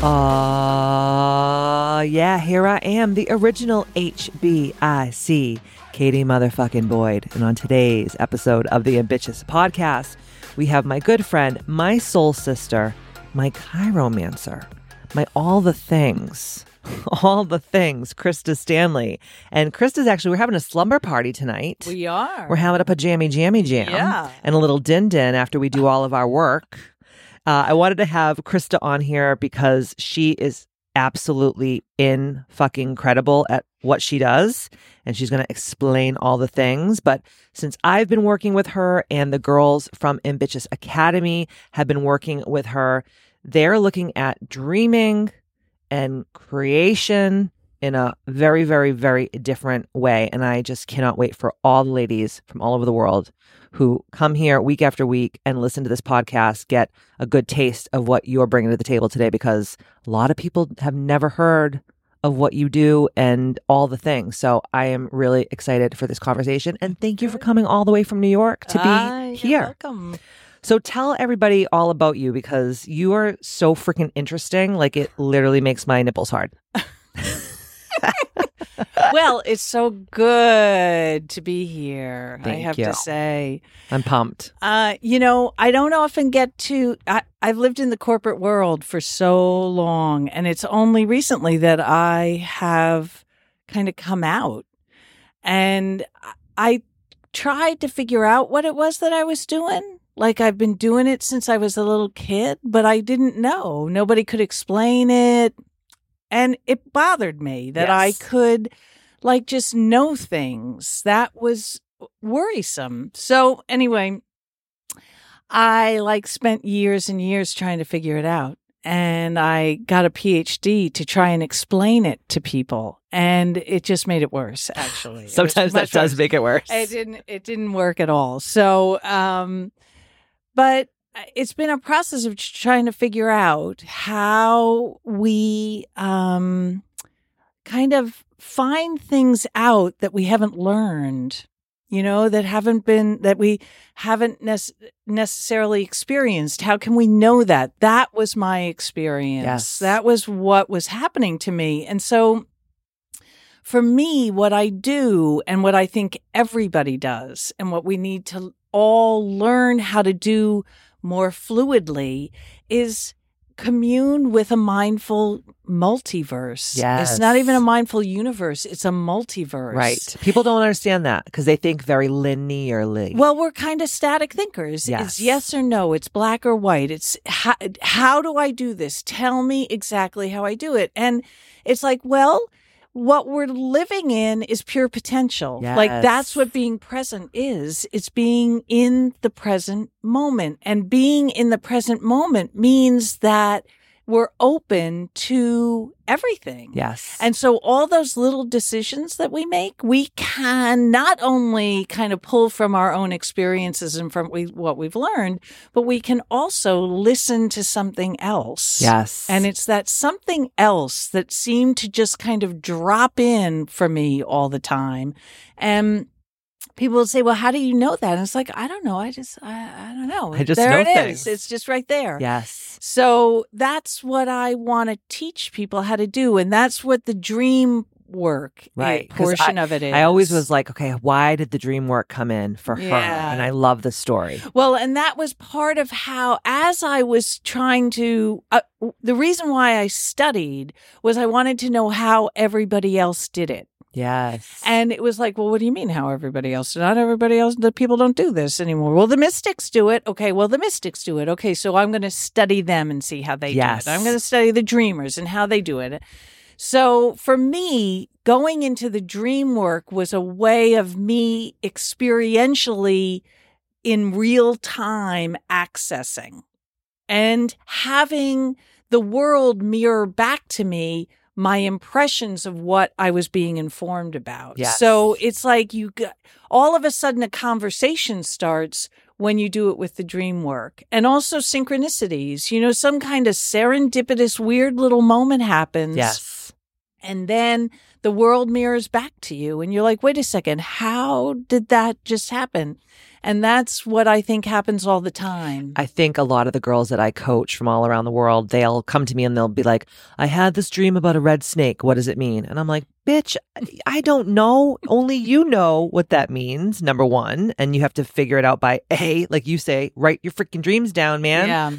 Uh, yeah, here I am, the original HBIC, Katie motherfucking Boyd. And on today's episode of the Ambitious Podcast, we have my good friend, my soul sister, my chiromancer, my all the things, all the things, Krista Stanley. And Krista's actually, we're having a slumber party tonight. We are. We're having up a jammy jammy jam Yeah. and a little din din after we do all of our work. Uh, I wanted to have Krista on here because she is absolutely in fucking credible at what she does and she's going to explain all the things. But since I've been working with her and the girls from Ambitious Academy have been working with her they're looking at dreaming and creation in a very very very different way and I just cannot wait for all the ladies from all over the world who come here week after week and listen to this podcast get a good taste of what you're bringing to the table today because a lot of people have never heard of what you do and all the things. So I am really excited for this conversation and thank you for coming all the way from New York to be Ah, you're here. Welcome. So tell everybody all about you because you are so freaking interesting. Like it literally makes my nipples hard. well, it's so good to be here. I have you. to say, I'm pumped. uh, you know, I don't often get to. I, I've lived in the corporate world for so long, and it's only recently that I have kind of come out, and I tried to figure out what it was that I was doing. Like I've been doing it since I was a little kid, but I didn't know. Nobody could explain it. And it bothered me that I could like just know things. That was worrisome. So anyway, I like spent years and years trying to figure it out. And I got a PhD to try and explain it to people. And it just made it worse, actually. Sometimes that much does make it worse. It didn't. It didn't work at all. So, um, but it's been a process of trying to figure out how we um, kind of find things out that we haven't learned. You know, that haven't been that we haven't nec- necessarily experienced. How can we know that? That was my experience. Yes. That was what was happening to me. And so for me, what I do and what I think everybody does, and what we need to all learn how to do more fluidly is commune with a mindful multiverse. Yes. It's not even a mindful universe, it's a multiverse. Right. People don't understand that because they think very linearly. Well, we're kind of static thinkers. Yes. It's yes or no. It's black or white. It's how, how do I do this? Tell me exactly how I do it. And it's like, well, what we're living in is pure potential. Like that's what being present is. It's being in the present moment. And being in the present moment means that we're open to everything. yes. And so all those little decisions that we make, we can not only kind of pull from our own experiences and from we, what we've learned, but we can also listen to something else. yes. And it's that something else that seemed to just kind of drop in for me all the time. And people would say, well, how do you know that? And it's like, I don't know. I just, I, I don't know. I just there know it is. things. It's just right there. yes. So that's what I want to teach people how to do. And that's what the dream work eh, Right, portion of it is. I always was like, okay, why did the dream work come in for her? And I love the story. Well, and that was part of how, as I was trying to, uh, the reason why I studied was I wanted to know how everybody else did it. Yes. And it was like, well, what do you mean how everybody else? Not everybody else, the people don't do this anymore. Well, the mystics do it. Okay, well, the mystics do it. Okay, so I'm going to study them and see how they Yes. do it. I'm going to study the dreamers and how they do it. So for me, going into the dream work was a way of me experientially in real time accessing and having the world mirror back to me my impressions of what I was being informed about. Yes. So it's like you got all of a sudden a conversation starts when you do it with the dream work and also synchronicities. You know, some kind of serendipitous, weird little moment happens. Yes. And then the world mirrors back to you and you're like, wait a second, how did that just happen? And that's what I think happens all the time. I think a lot of the girls that I coach from all around the world, they'll come to me and they'll be like, I had this dream about a red snake. What does it mean? And I'm like, bitch, I don't know. Only you know what that means, number one. And you have to figure it out by A, like you say, write your freaking dreams down, man. yeah.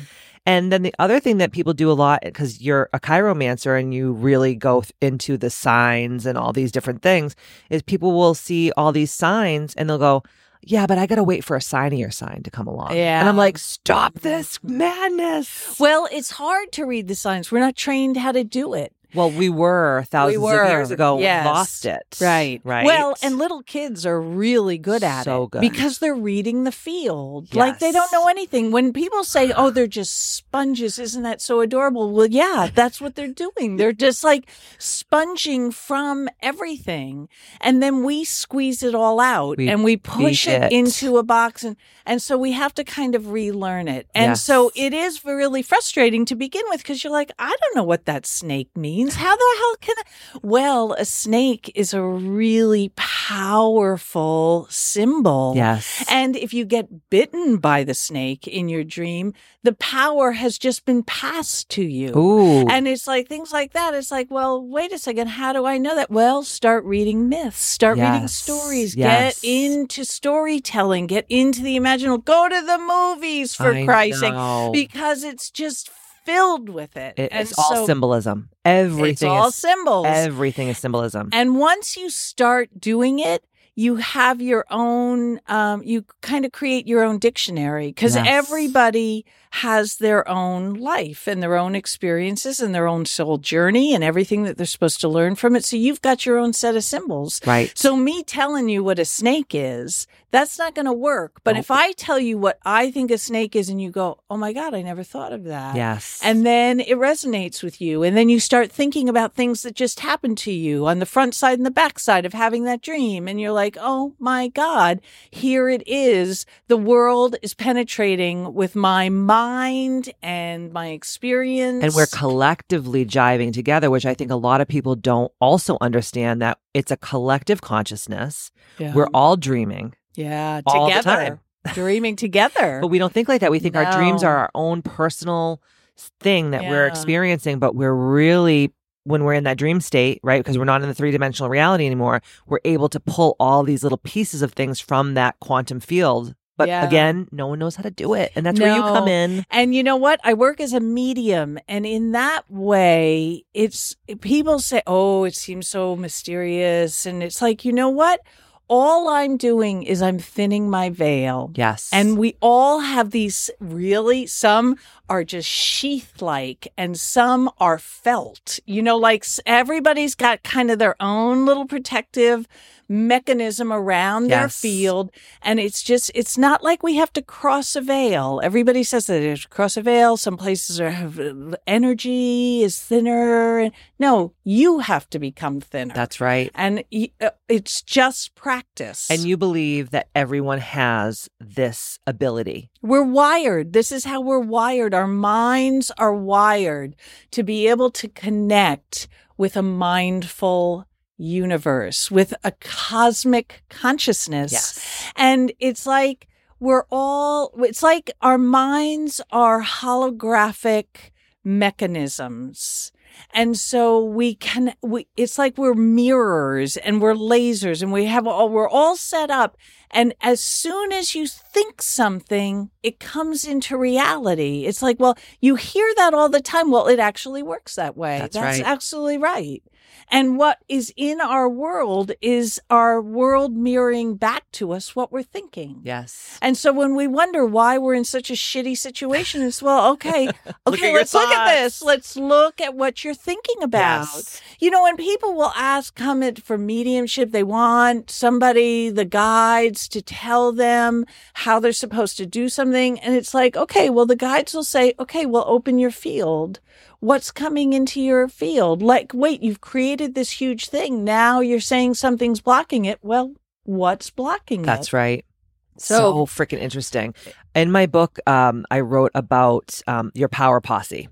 And then the other thing that people do a lot, because you're a chiromancer and you really go th- into the signs and all these different things, is people will see all these signs and they'll go, yeah, but I got to wait for a signier sign to come along. Yeah. And I'm like, stop this madness. Well, it's hard to read the signs. We're not trained how to do it. Well, we were thousands were, of years ago, yes. lost it. Right. Right. Well, and little kids are really good at So it good. because they're reading the field. Like they don't know anything. When people say, "Oh, they're just sponges," isn't that so adorable? Well, yeah, that's what they're doing. They're just like sponging from everything, and then we squeeze it all out We and we push it, it. into a box, and and so we have to kind of relearn it. And so it is really frustrating to begin with because you're like, I don't know what that snake means. How the hell can I? Well, a snake is a really powerful symbol. yes. And if you get bitten by the snake in your dream, the power has just been passed to you. Ooh. And it's like things like that. It's like, well, wait a second. How do I know that? Well, start reading myths, start reading stories, Yes. get into storytelling, get into the imaginal, go to the movies for I Christ's sake, because it's just filled with it. It's all symbolism. It's Everything all is symbols. everything is symbolism. And once you start doing it, you have your own, um, you kind of create your own dictionary because Yes. everybody has their own life and their own experiences and their own soul journey and everything that they're supposed to learn from it. So you've got your own set of symbols. right. So me telling you what a snake is, that's not going to work. But if I tell you what I think a snake is and you go, "Oh my god, I never thought of that." yes. And then it resonates with you. And then you start thinking about things that just happened to you on the front side and the back side of having that dream. And you're like, oh my God, here it is. The world is penetrating with my mind and my experience. and we're collectively jiving together, which I think a lot of people don't also understand that it's a collective consciousness. yeah. We're all dreaming, yeah, all the together, dreaming together. but we don't think like that. We think our dreams are our own personal thing that we're experiencing, but we're really when we're in that dream state, right? Because we're not in the three dimensional reality anymore, we're able to pull all these little pieces of things from that quantum field. But Yeah. again, no one knows how to do it. And that's where you come in. And you know what? I work as a medium. And in that way, it's people say, oh, it seems so mysterious. And it's like, you know what? All I'm doing is I'm thinning my veil. Yes. And we all have these really, some are just sheath like and some are felt. You know, like everybody's got kind of their own little protective mechanism around their field. And it's just, it's not like we have to cross a veil. Everybody says that there's cross a veil. Some places are have uh, energy is thinner. No, you have to become thinner. that's right. and uh, it's just practice. And you believe that everyone has this ability. We're wired. This is how we're wired. Our minds are wired to be able to connect with a mindful universe, with a cosmic consciousness. Yes. And it's like we're all, it's like our minds are holographic mechanisms. And so we can, we, it's like we're mirrors and we're lasers and we have all, we're all set up. And as soon as you think something, it comes into reality. It's like, well, you hear that all the time. Well, it actually works that way. That's right. absolutely right. And what is in our world is our world mirroring back to us what we're thinking. Yes. And so when we wonder why we're in such a shitty situation, it's well, okay, okay, let's look at this. Let's look at what you're thinking about. Yes. You know, when people will ask, come in for mediumship, they want somebody, the guides to tell them how they're supposed to do something. And it's like, okay, well, the guides will say, okay, well, open your field. What's coming into your field? Like, wait, you've created this huge thing. Now you're saying something's blocking it. Well, what's blocking That's it? That's right. So- So, freaking interesting. In my book, um, I wrote about um, your power posse.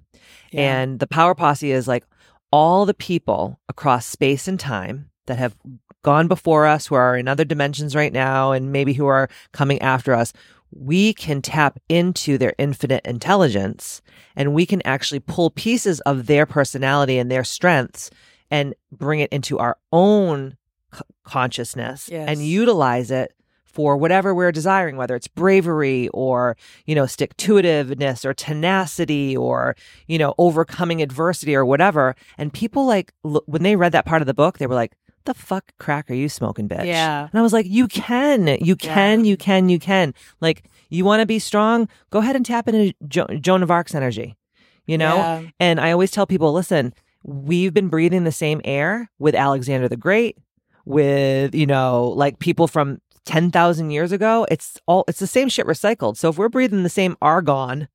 Yeah. And the power posse is like all the people across space and time that have gone before us, who are in other dimensions right now, and maybe who are coming after us. We can tap into their infinite intelligence and we can actually pull pieces of their personality and their strengths and bring it into our own c- consciousness Yes. and utilize it for whatever we're desiring, whether it's bravery or, you know, stick to itiveness or tenacity or, you know, overcoming adversity or whatever. And people like, l- when they read that part of the book, they were like, the fuck crack are you smoking, bitch? Yeah. And I was like, you can, you can, you can, you can. Like, you want to be strong? Go ahead and tap into jo- Joan of Arc's energy, you know? Yeah. And I always tell people, listen, we've been breathing the same air with Alexander the Great, with, you know, like people from 10,000 years ago. It's all, it's the same shit recycled. So if we're breathing the same argon,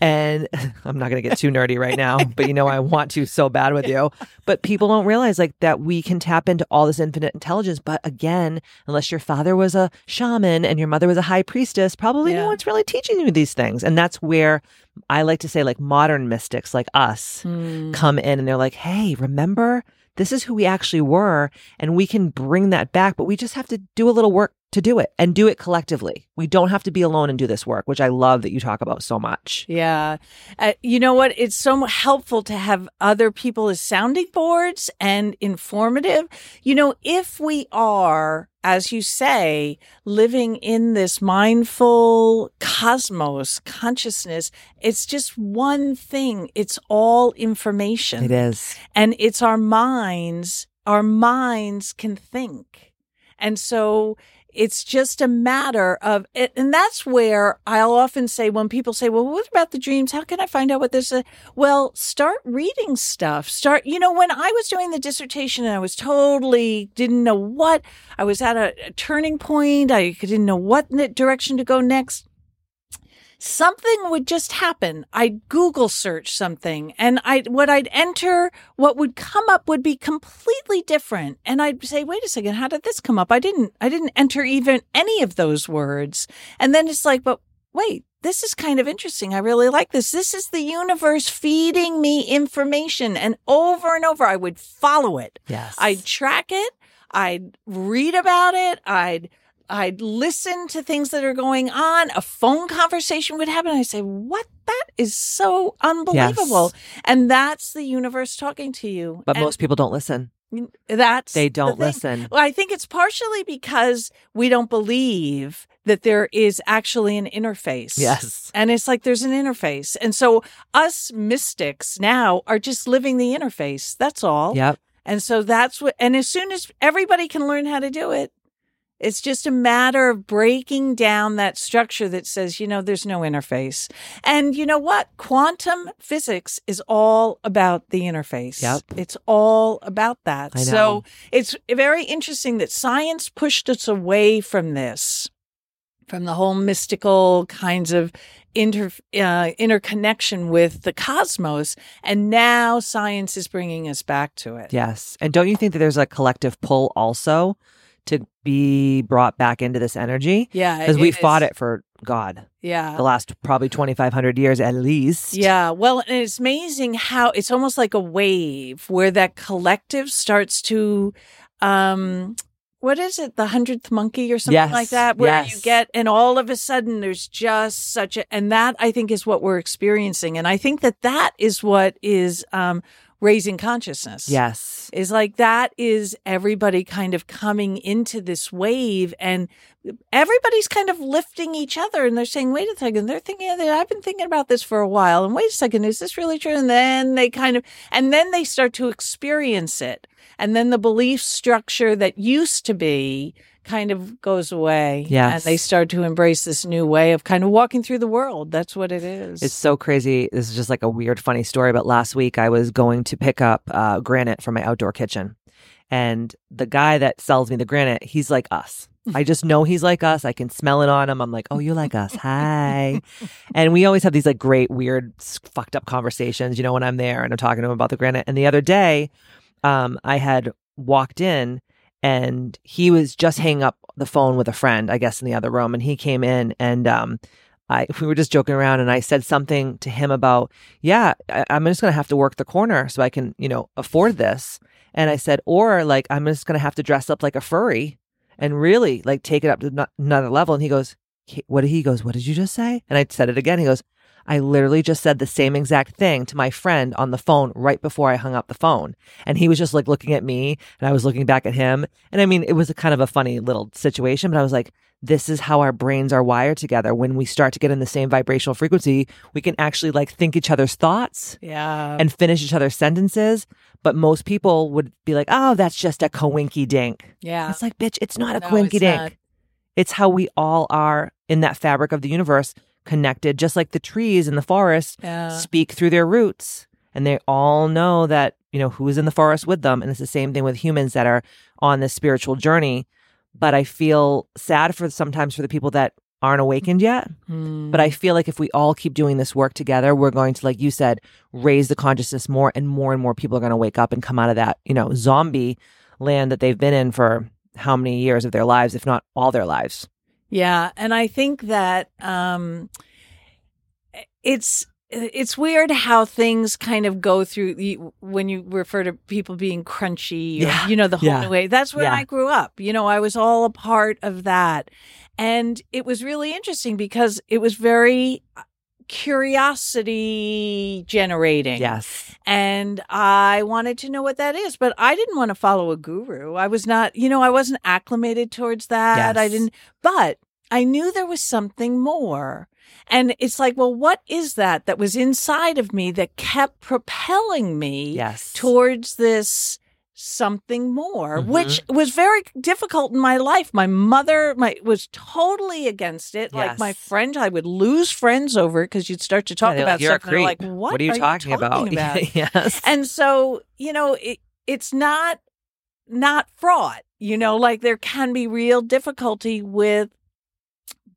and I'm not going to get too nerdy right now, but you know, I want to so bad with you. But people don't realize like that we can tap into all this infinite intelligence. But again, unless your father was a shaman and your mother was a high priestess, probably Yeah. no one's really teaching you these things. And that's where I like to say, like modern mystics like us Hmm. come in and they're like, hey, remember? This is who we actually were. And we can bring that back, but we just have to do a little work to do it and do it collectively. We don't have to be alone and do this work, which I love that you talk about so much. Yeah. Uh, you know what? It's so helpful to have other people as sounding boards and informative. You know, if we are, as you say, living in this mindful cosmos consciousness, it's just one thing. It's all information. It is. and it's our minds our minds can think and so it's just a matter of and that's where i'll often say when people say well what about the dreams? How can i find out what this is? Well start reading stuff. Start you know when i was doing the dissertation and i was totally didn't know what i was at a, a turning point. I didn't know what direction to go next something would just happen. I'd Google search something and I what I'd enter, what would come up would be completely different. And I'd say, wait a second, how did this come up? I didn't I didn't enter even any of those words. And then it's like, but wait, this is kind of interesting. I really like this. This is the universe feeding me information. And over and over I would follow it. Yes. I'd track it. I'd read about it. I'd I'd listen to things that are going on. A phone conversation would happen. I say, "What? That is so unbelievable!" And that's the universe talking to you. but And most people don't listen. that's They don't thing. listen. Well, I think it's partially because we don't believe that there is actually an interface. Yes. And it's like there's an interface. And so us mystics now are just living the interface. That's all. Yep. And so that's what, and as soon as everybody can learn how to do it, it's just a matter of breaking down that structure that says, you know, there's no interface. And you know what? Quantum physics is all about the interface. Yep. It's all about that. So it's very interesting that science pushed us away from this, from the whole mystical kinds of inter, uh, interconnection with the cosmos. And now science is bringing us back to it. Yes. And don't you think that there's a collective pull also to be brought back into this energy? Yeah. Because we is. fought it for God Yeah. the last probably 2,500 years at least. Yeah. Well, and it's amazing how it's almost like a wave where that collective starts to, um, what is it? The hundredth monkey or something Yes, like that, where you get, and all of a sudden there's just such a, and that I think is what we're experiencing. And I think that that is what is, um, raising consciousness. Yes. is like that is everybody kind of coming into this wave and everybody's kind of lifting each other and they're saying wait a second they're thinking i've been thinking about this for a while and wait a second is this really true and then they kind of and then they start to experience it and then the belief structure that used to be kind of goes away Yes. and they start to embrace this new way of kind of walking through the world that's what it is It's so crazy. This is just like a weird, funny story. But last week I was going to pick up uh, granite for my outdoor kitchen. And the guy that sells me the granite, he's like us. I just know he's like us. I can smell it on him. I'm like, oh, you like us? Hi. and we always have these like great, weird, fucked up conversations, you know, when I'm there and I'm talking to him about the granite. And the other day, um, I had walked in and he was just hanging up the phone with a friend, I guess, in the other room. And he came in and, um, I, we were just joking around and I said something to him about, yeah, I, I'm just to have to work the corner so I can, you know, afford this. And I said, or like, I'm just to have to dress up like a furry and really like take it up to no- another level. And he goes, what he goes, what did you just say? And I said it again. He goes, I literally just said the same exact thing to my friend on the phone right before I hung up the phone. And he was just like looking at me and I was looking back at him. And I mean, it was a kind of a funny little situation, but I was like, this is how our brains are wired together. When we start to get in the same vibrational frequency, we can actually like think each other's thoughts Yeah. and finish each other's sentences. But most people would be like, oh, that's just a coinky dink. yeah. It's like, bitch, it's not a No, coinky dink. It's how we all are in that fabric of the universe connected, just like the trees in the forest Yeah. speak through their roots. And they all know that, you know, who is in the forest with them. And it's the same thing with humans that are on this spiritual journey. But I feel sad for sometimes for the people that aren't awakened yet. Hmm. But I feel like if we all keep doing this work together, we're going to, like you said, raise the consciousness more and more and more people are going to wake up and come out of that, you know, zombie land that they've been in for how many years of their lives, if not all their lives. Yeah, and I think that um it's it's weird how things kind of go through when you refer to people being crunchy or, Yeah, you know the whole yeah, way. That's where yeah. i grew up. You know i was all a part of that. And it was really interesting because it was very curiosity generating Yes. and I wanted to know what that is, but I didn't want to follow a guru. I was not, you know, I wasn't acclimated towards that. I didn't, but I knew there was something more. And it's like, well, what is that that was inside of me that kept propelling me Yes. towards this something more, Mhm. which was very difficult in my life. My mother my, was totally against it. Like my Yes. friend, I would lose friends over it because you'd start to talk Yeah, about "You're a stuff. and they're like, creep. what, are you talking, about? about? yes. and so you know it, it's not not fraught you know like there can be real difficulty with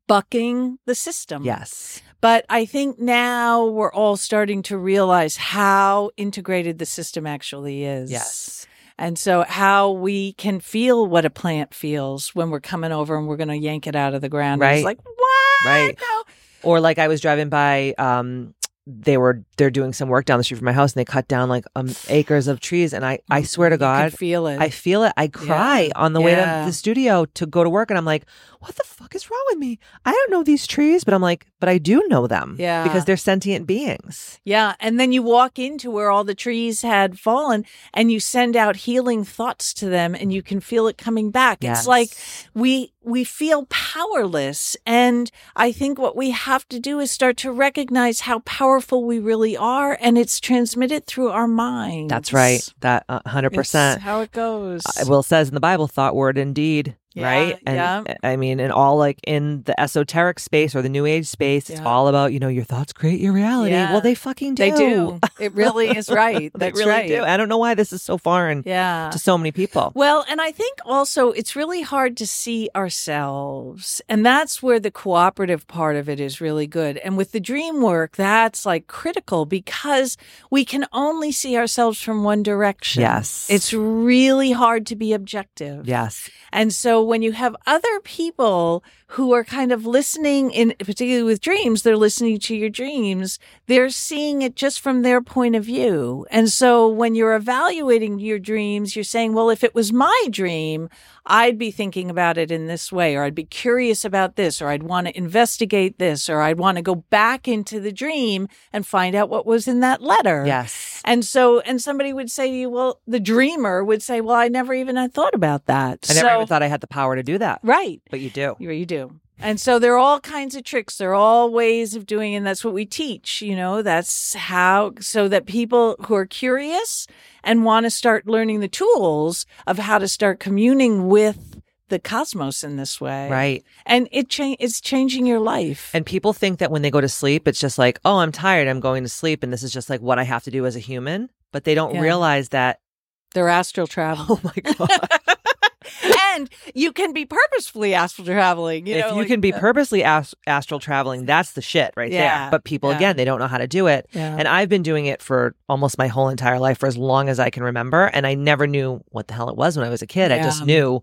bucking the system yes. but i think now we're all starting to realize how integrated the system actually is Yes. And so how we can feel what a plant feels when we're coming over and we're going to yank it out of the ground Right. it's like what Right. No. Or like I was driving by, um, they were they're doing some work down the street from my house and they cut down like um, acres of trees and I I swear to God feel it I feel it. I cry Yeah. on the way to the studio to go to work, and I'm like, "What the fuck is wrong with me? I don't know these trees, but I'm like, but I do know them, Yeah. because they're sentient beings. Yeah. And then you walk into where all the trees had fallen and you send out healing thoughts to them and you can feel it coming back. It's like we we feel powerless. And I think what we have to do is start to recognize how powerful we really are. And it's transmitted through our minds. that's right. That uh, hundred It's percent. how it goes. Uh, Well, it says in the Bible, thought, word, and deed. Yeah, right? And yeah. Eh, I mean, and all like in the esoteric space or the new age space, it's all about, you know, your thoughts create your reality. Yeah. Well, they fucking do. they do. It really is right. they That's really right. do. I don't know why this is so foreign Yeah. to so many people. Well, and I think also it's really hard to see ourselves. And that's where the cooperative part of it is really good. And with the dream work, that's like critical because we can only see ourselves from one direction. Yes. It's really hard to be objective. yes. And so when you have other people who are kind of listening in particularly with dreams, they're listening to your dreams, they're seeing it just from their point of view. And so when you're evaluating your dreams, you're saying, well, if it was my dream, I'd be thinking about it in this way, or I'd be curious about this, or I'd want to investigate this, or I'd want to go back into the dream and find out what was in that letter. Yes. And so, and somebody would say to you, well, the dreamer would say, well, I never even had thought about that. I never So- even thought I had the power to do that, Right. but you do. You, you do. And so there are all kinds of tricks. There are all ways of doing, it, and that's what we teach. You know, that's how, so that people who are curious and want to start learning the tools of how to start communing with the cosmos in this way. Right. And it cha- it's changing your life. And people think that when they go to sleep, it's just like, oh, I'm tired. I'm going to sleep. And this is just like what I have to do as a human. But they don't Yeah. realize that, Their astral travel. oh my God. and you can be purposefully astral traveling. You if you like- can be purposely ast- astral traveling, that's the shit right Yeah, there. But people, yeah. again, they don't know how to do it. Yeah. And I've been doing it for almost my whole entire life for as long as I can remember. And I never knew what the hell it was when I was a kid. I just knew,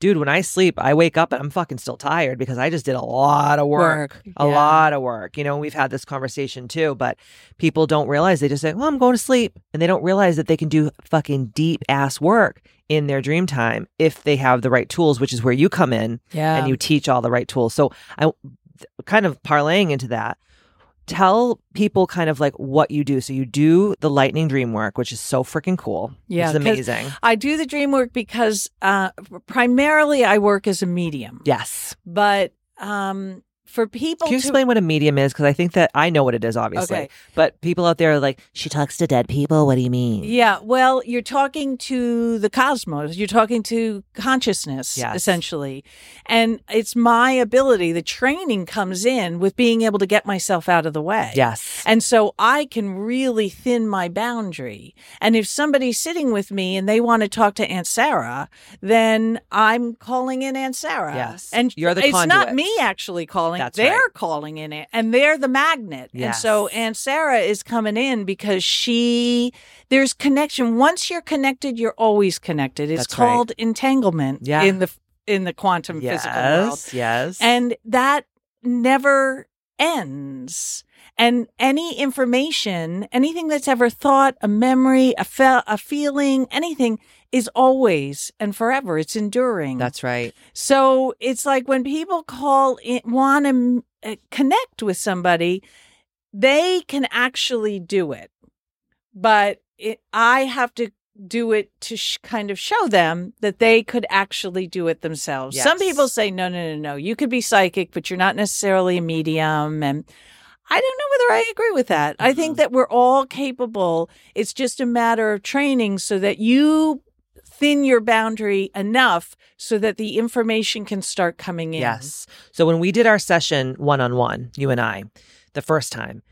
dude, when I sleep, I wake up and I'm fucking still tired because I just did a lot of work. Work, A yeah. lot of work. You know, we've had this conversation too, but people don't realize they just say, well, I'm going to sleep. And they don't realize that they can do fucking deep ass work in their dream time if they have the right tools, which is where you come in yeah. and you teach all the right tools. So I kind of parlaying into that. Tell people kind of like what you do. So you do the lightning dream work, which is so freaking cool. Yeah, It's amazing. I do the dream work because uh, primarily I work as a medium, Yes. but um, for people Can you to explain what a medium is? Because I think that I know what it is, obviously. Okay. But people out there are like, she talks to dead people. What do you mean? Yeah, well, you're talking to the cosmos. You're talking to consciousness, Yes. essentially. And it's my ability, the training comes in with being able to get myself out of the way. Yes. And so I can really thin my boundary. And if somebody's sitting with me and they want to talk to Aunt Sarah, then I'm calling in Aunt Sarah. Yes. And You're the it's not me actually calling. That's they're right. calling in it. And they're the magnet. And so Yes. Aunt Sarah is coming in because she there's connection. Once you're connected, you're always connected. It's That's right. called entanglement Yeah. in the in the quantum physical world. Yes. Yes. And that never ends. And any information, anything that's ever thought, a memory, a, fe- a feeling, anything is always and forever. It's enduring. that's right. so it's like when people call in, want to uh, connect with somebody, they can actually do it. But it, I have to do it to sh- kind of show them that they could actually do it themselves. Some people say, no, no, no, no, you could be psychic, but you're not necessarily a medium. And I don't know whether I agree with that. I think that we're all capable. It's just a matter of training so that you thin your boundary enough so that the information can start coming in. Yes. So when we did our session one on one, you and I, the first time,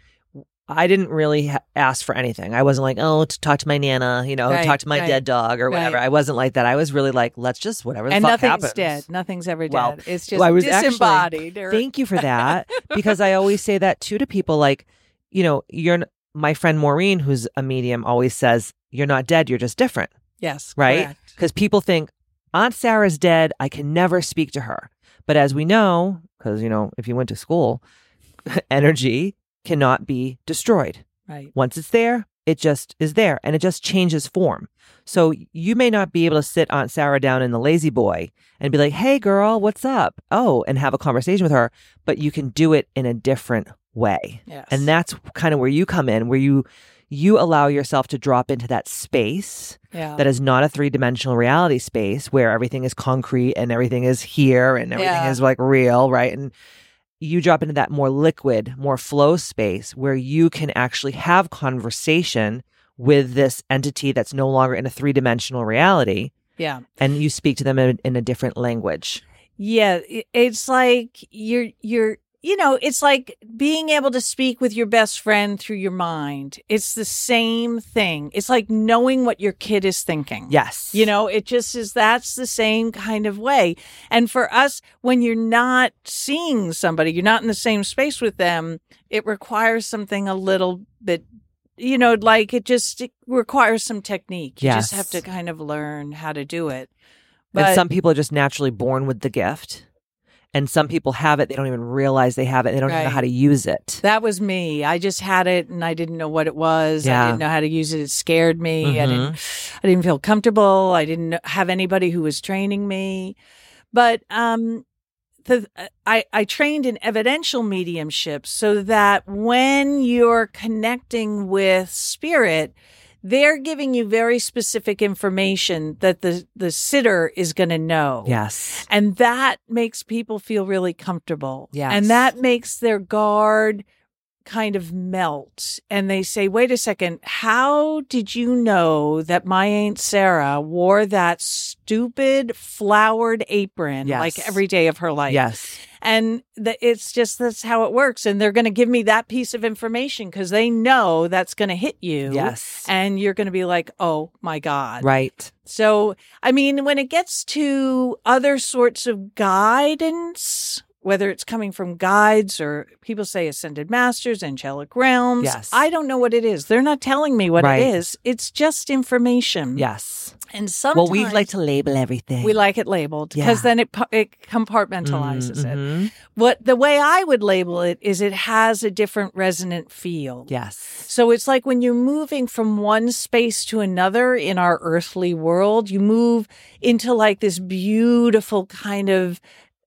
I didn't really ha- ask for anything. I wasn't like, oh, to talk to my nana, you know, Right, talk to my right, dead dog or whatever. right. I wasn't like that. I was really like, let's just whatever the And fuck nothing's happens. dead. Nothing's ever dead. Well, it's just well, I was actually- disembodied. or- Thank you for that because I always say that too to people. Like, you know, you're my friend Maureen, who's a medium, always says you're not dead. You're just different, yes, right? Because people think Aunt Sarah's dead. I can never speak to her. But as we know, because you know, if you went to school, energy cannot be destroyed. Right. Once it's there, it just is there and it just changes form. So you may not be able to sit Aunt Sarah down in the La-Z-Boy and be like, hey, girl, what's up? Oh, and have a conversation with her, but you can do it in a different way. Yes. And that's kind of where you come in, where you you allow yourself to drop into that space yeah. that is not a three-dimensional reality space where everything is concrete and everything is here and everything Yeah. is like real, right? And you drop into that more liquid, more flow space where you can actually have conversation with this entity that's no longer in a three-dimensional reality yeah. and you speak to them in, in a different language. Yeah, it's like you're you're you know, it's like being able to speak with your best friend through your mind. It's the same thing. It's like knowing what your kid is thinking. Yes. You know, it just is that's the same kind of way. And for us, when you're not seeing somebody, you're not in the same space with them, it requires something a little bit, you know, like it just it requires some technique. You just have to kind of learn how to do it. and some people are just naturally born with the gift. And some people have it, they don't even realize they have it. They don't even know how to use it. That was me. I just had it and I didn't know what it was. I didn't know how to use it. It scared me. I Mhm. didn't I didn't feel comfortable. I didn't have anybody who was training me. But um the I I trained in evidential mediumship so that when you're connecting with spirit they're giving you very specific information that the the sitter is going to know. Yes. And that makes people feel really comfortable. Yes. And that makes their guard kind of melt. And they say, wait a second, how did you know that my Aunt Sarah wore that stupid flowered apron Yes. like every day of her life? Yes. And the, it's just that's how it works. And they're going to give me that piece of information because they know that's going to hit you. Yes. And you're going to be like, oh my God. Right. So, I mean, when it gets to other sorts of guidance, whether it's coming from guides or people say ascended masters, angelic realms, Yes. I don't know what it is. They're not telling me what Right. it is. It's just information. Yes. And sometimes Well, we like to label everything. we like it labeled because Yeah. then it it compartmentalizes it. Mhm. What the way I would label it is it has a different resonant field. Yes. So it's like when you're moving from one space to another in our earthly world, you move into like this beautiful kind of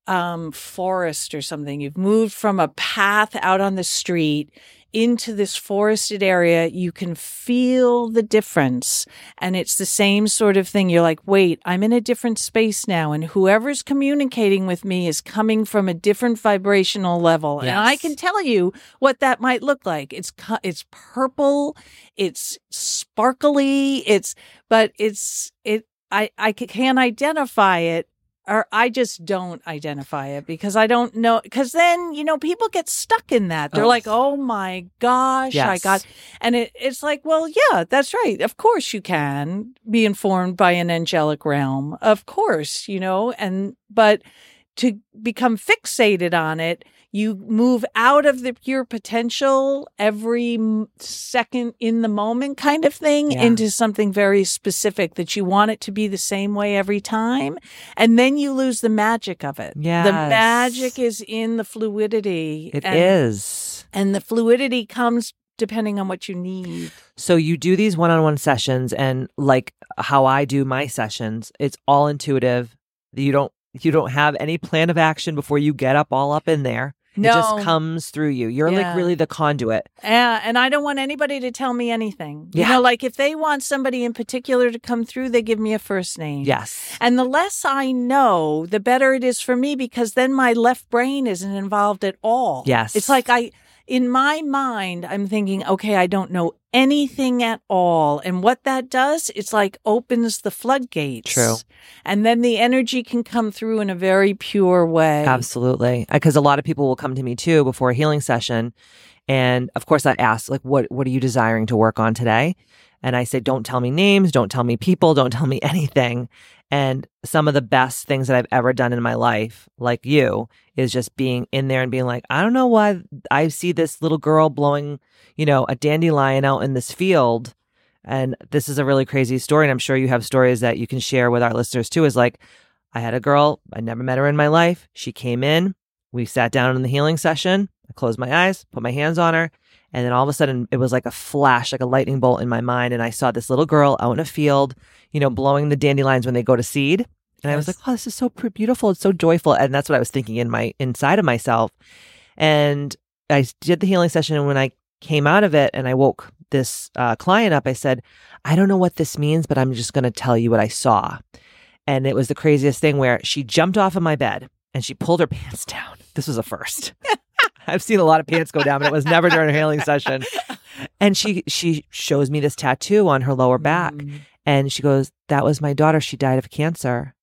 um, forest or something. You've moved from a path out on the street into this forested area. You can feel the difference. And it's the same sort of thing. You're like, wait, I'm in a different space now. And whoever's communicating with me is coming from a different vibrational level. And I can tell you what that might look like. It's it's purple, it's sparkly, it's but it's it I I can't identify it or I just don't identify it because I don't know cuz then you know people get stuck in that. They're Oh. like, "Oh my gosh, I Yes. got." And it, it's like, "Well, yeah, that's right. Of course you can be informed by an angelic realm. Of course, you know, and but to become fixated on it, you move out of the pure potential every second in the moment kind of thing Yeah. into something very specific that you want it to be the same way every time. And then you lose the magic of it. Yeah the magic is in the fluidity. It and, is. And the fluidity comes depending on what you need. So you do these one-on-one sessions and like how I do my sessions, it's all intuitive. You don't you don't have any plan of action before you get up all up in there. It just No. comes through you. You're Yeah. like really the conduit. Yeah, and I don't want anybody to tell me anything. Yeah. You know, like if they want somebody in particular to come through, they give me a first name. Yes. And the less I know, the better it is for me because then my left brain isn't involved at all. Yes. It's like I, in my mind, I'm thinking, okay, I don't know anything at all. And what that does, it's like opens the floodgates. True. And then the energy can come through in a very pure way. Absolutely. Because a lot of people will come to me too before a healing session. And of course, I ask, like, what, what are you desiring to work on today? And I say, don't tell me names, don't tell me people, don't tell me anything. And some of the best things that I've ever done in my life, like you, is just being in there and being like, I don't know why I see this little girl blowing, you know, a dandelion out in this field. And this is a really crazy story. And I'm sure you have stories that you can share with our listeners too. Is like, I had a girl, I never met her in my life. She came in, we sat down in the healing session. I closed my eyes, put my hands on her, and then all of a sudden it was like a flash, like a lightning bolt in my mind. And I saw this little girl out in a field, you know, blowing the dandelions when they go to seed. And I was like, oh, this is so beautiful. It's so joyful. And that's what I was thinking in my inside of myself. And I did the healing session. And when I came out of it and I woke this uh, client up, I said, I don't know what this means, but I'm just going to tell you what I saw. And it was the craziest thing where she jumped off of my bed and she pulled her pants down. This was a first. I've seen a lot of pants go down, but it was never during a healing session. And she she shows me this tattoo on her lower back. Mm. And she goes, That was my daughter. She died of cancer.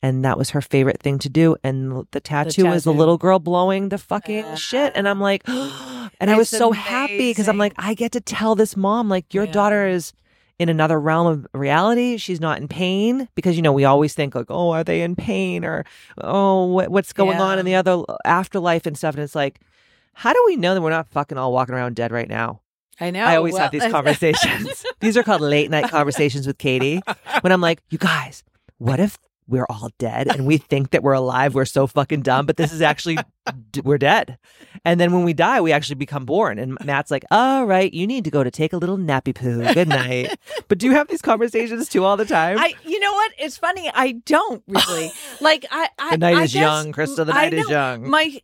And that was her favorite thing to do. And the tattoo was the little girl blowing the fucking Ah. shit. And I'm like, and I was so happy because I'm like, I get to tell this mom, like, your Yeah. daughter is in another realm of reality. She's not in pain because, you know, we always think, like, oh, are they in pain? Or, oh, what, what's going on in the other afterlife and stuff. And it's like, how do we know that we're not fucking all walking around dead right now? I know. I always well, have these conversations. these are called late night conversations with Katie. When I'm like, you guys, what if we're all dead and we think that we're alive? We're so fucking dumb, but this is actually, we're dead. And then when we die, we actually become born. And Matt's like, all right, you need to go to take a little nappy poo. Good night. but do you have these conversations too all the time? I, you know what? It's funny. I don't really like. I, I the night I is guess young, Krista. The I night is young. My,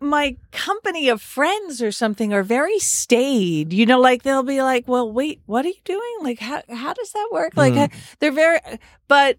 my company of friends or something are very staid. You know, like they'll be like, "Well, wait, what are you doing? Like, how how does that work?" Like, Mm. uh, they're very, but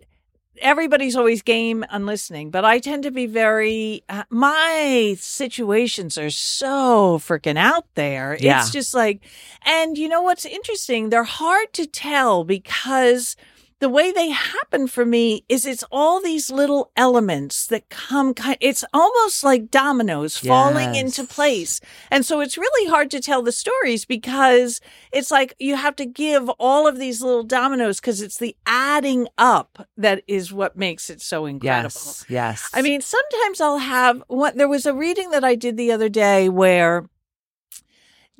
everybody's always game on listening. But I tend to be very. Uh, my situations are so freaking out there. Yeah. It's just like, and you know what's interesting? They're hard to tell because the way they happen for me is it's all these little elements that come kind it's almost like dominoes falling into place. And so it's really hard to tell the stories because it's like you have to give all of these little dominoes because it's the adding up that is what makes it so incredible. Yes. Yes. I mean, sometimes I'll have what there was a reading that I did the other day where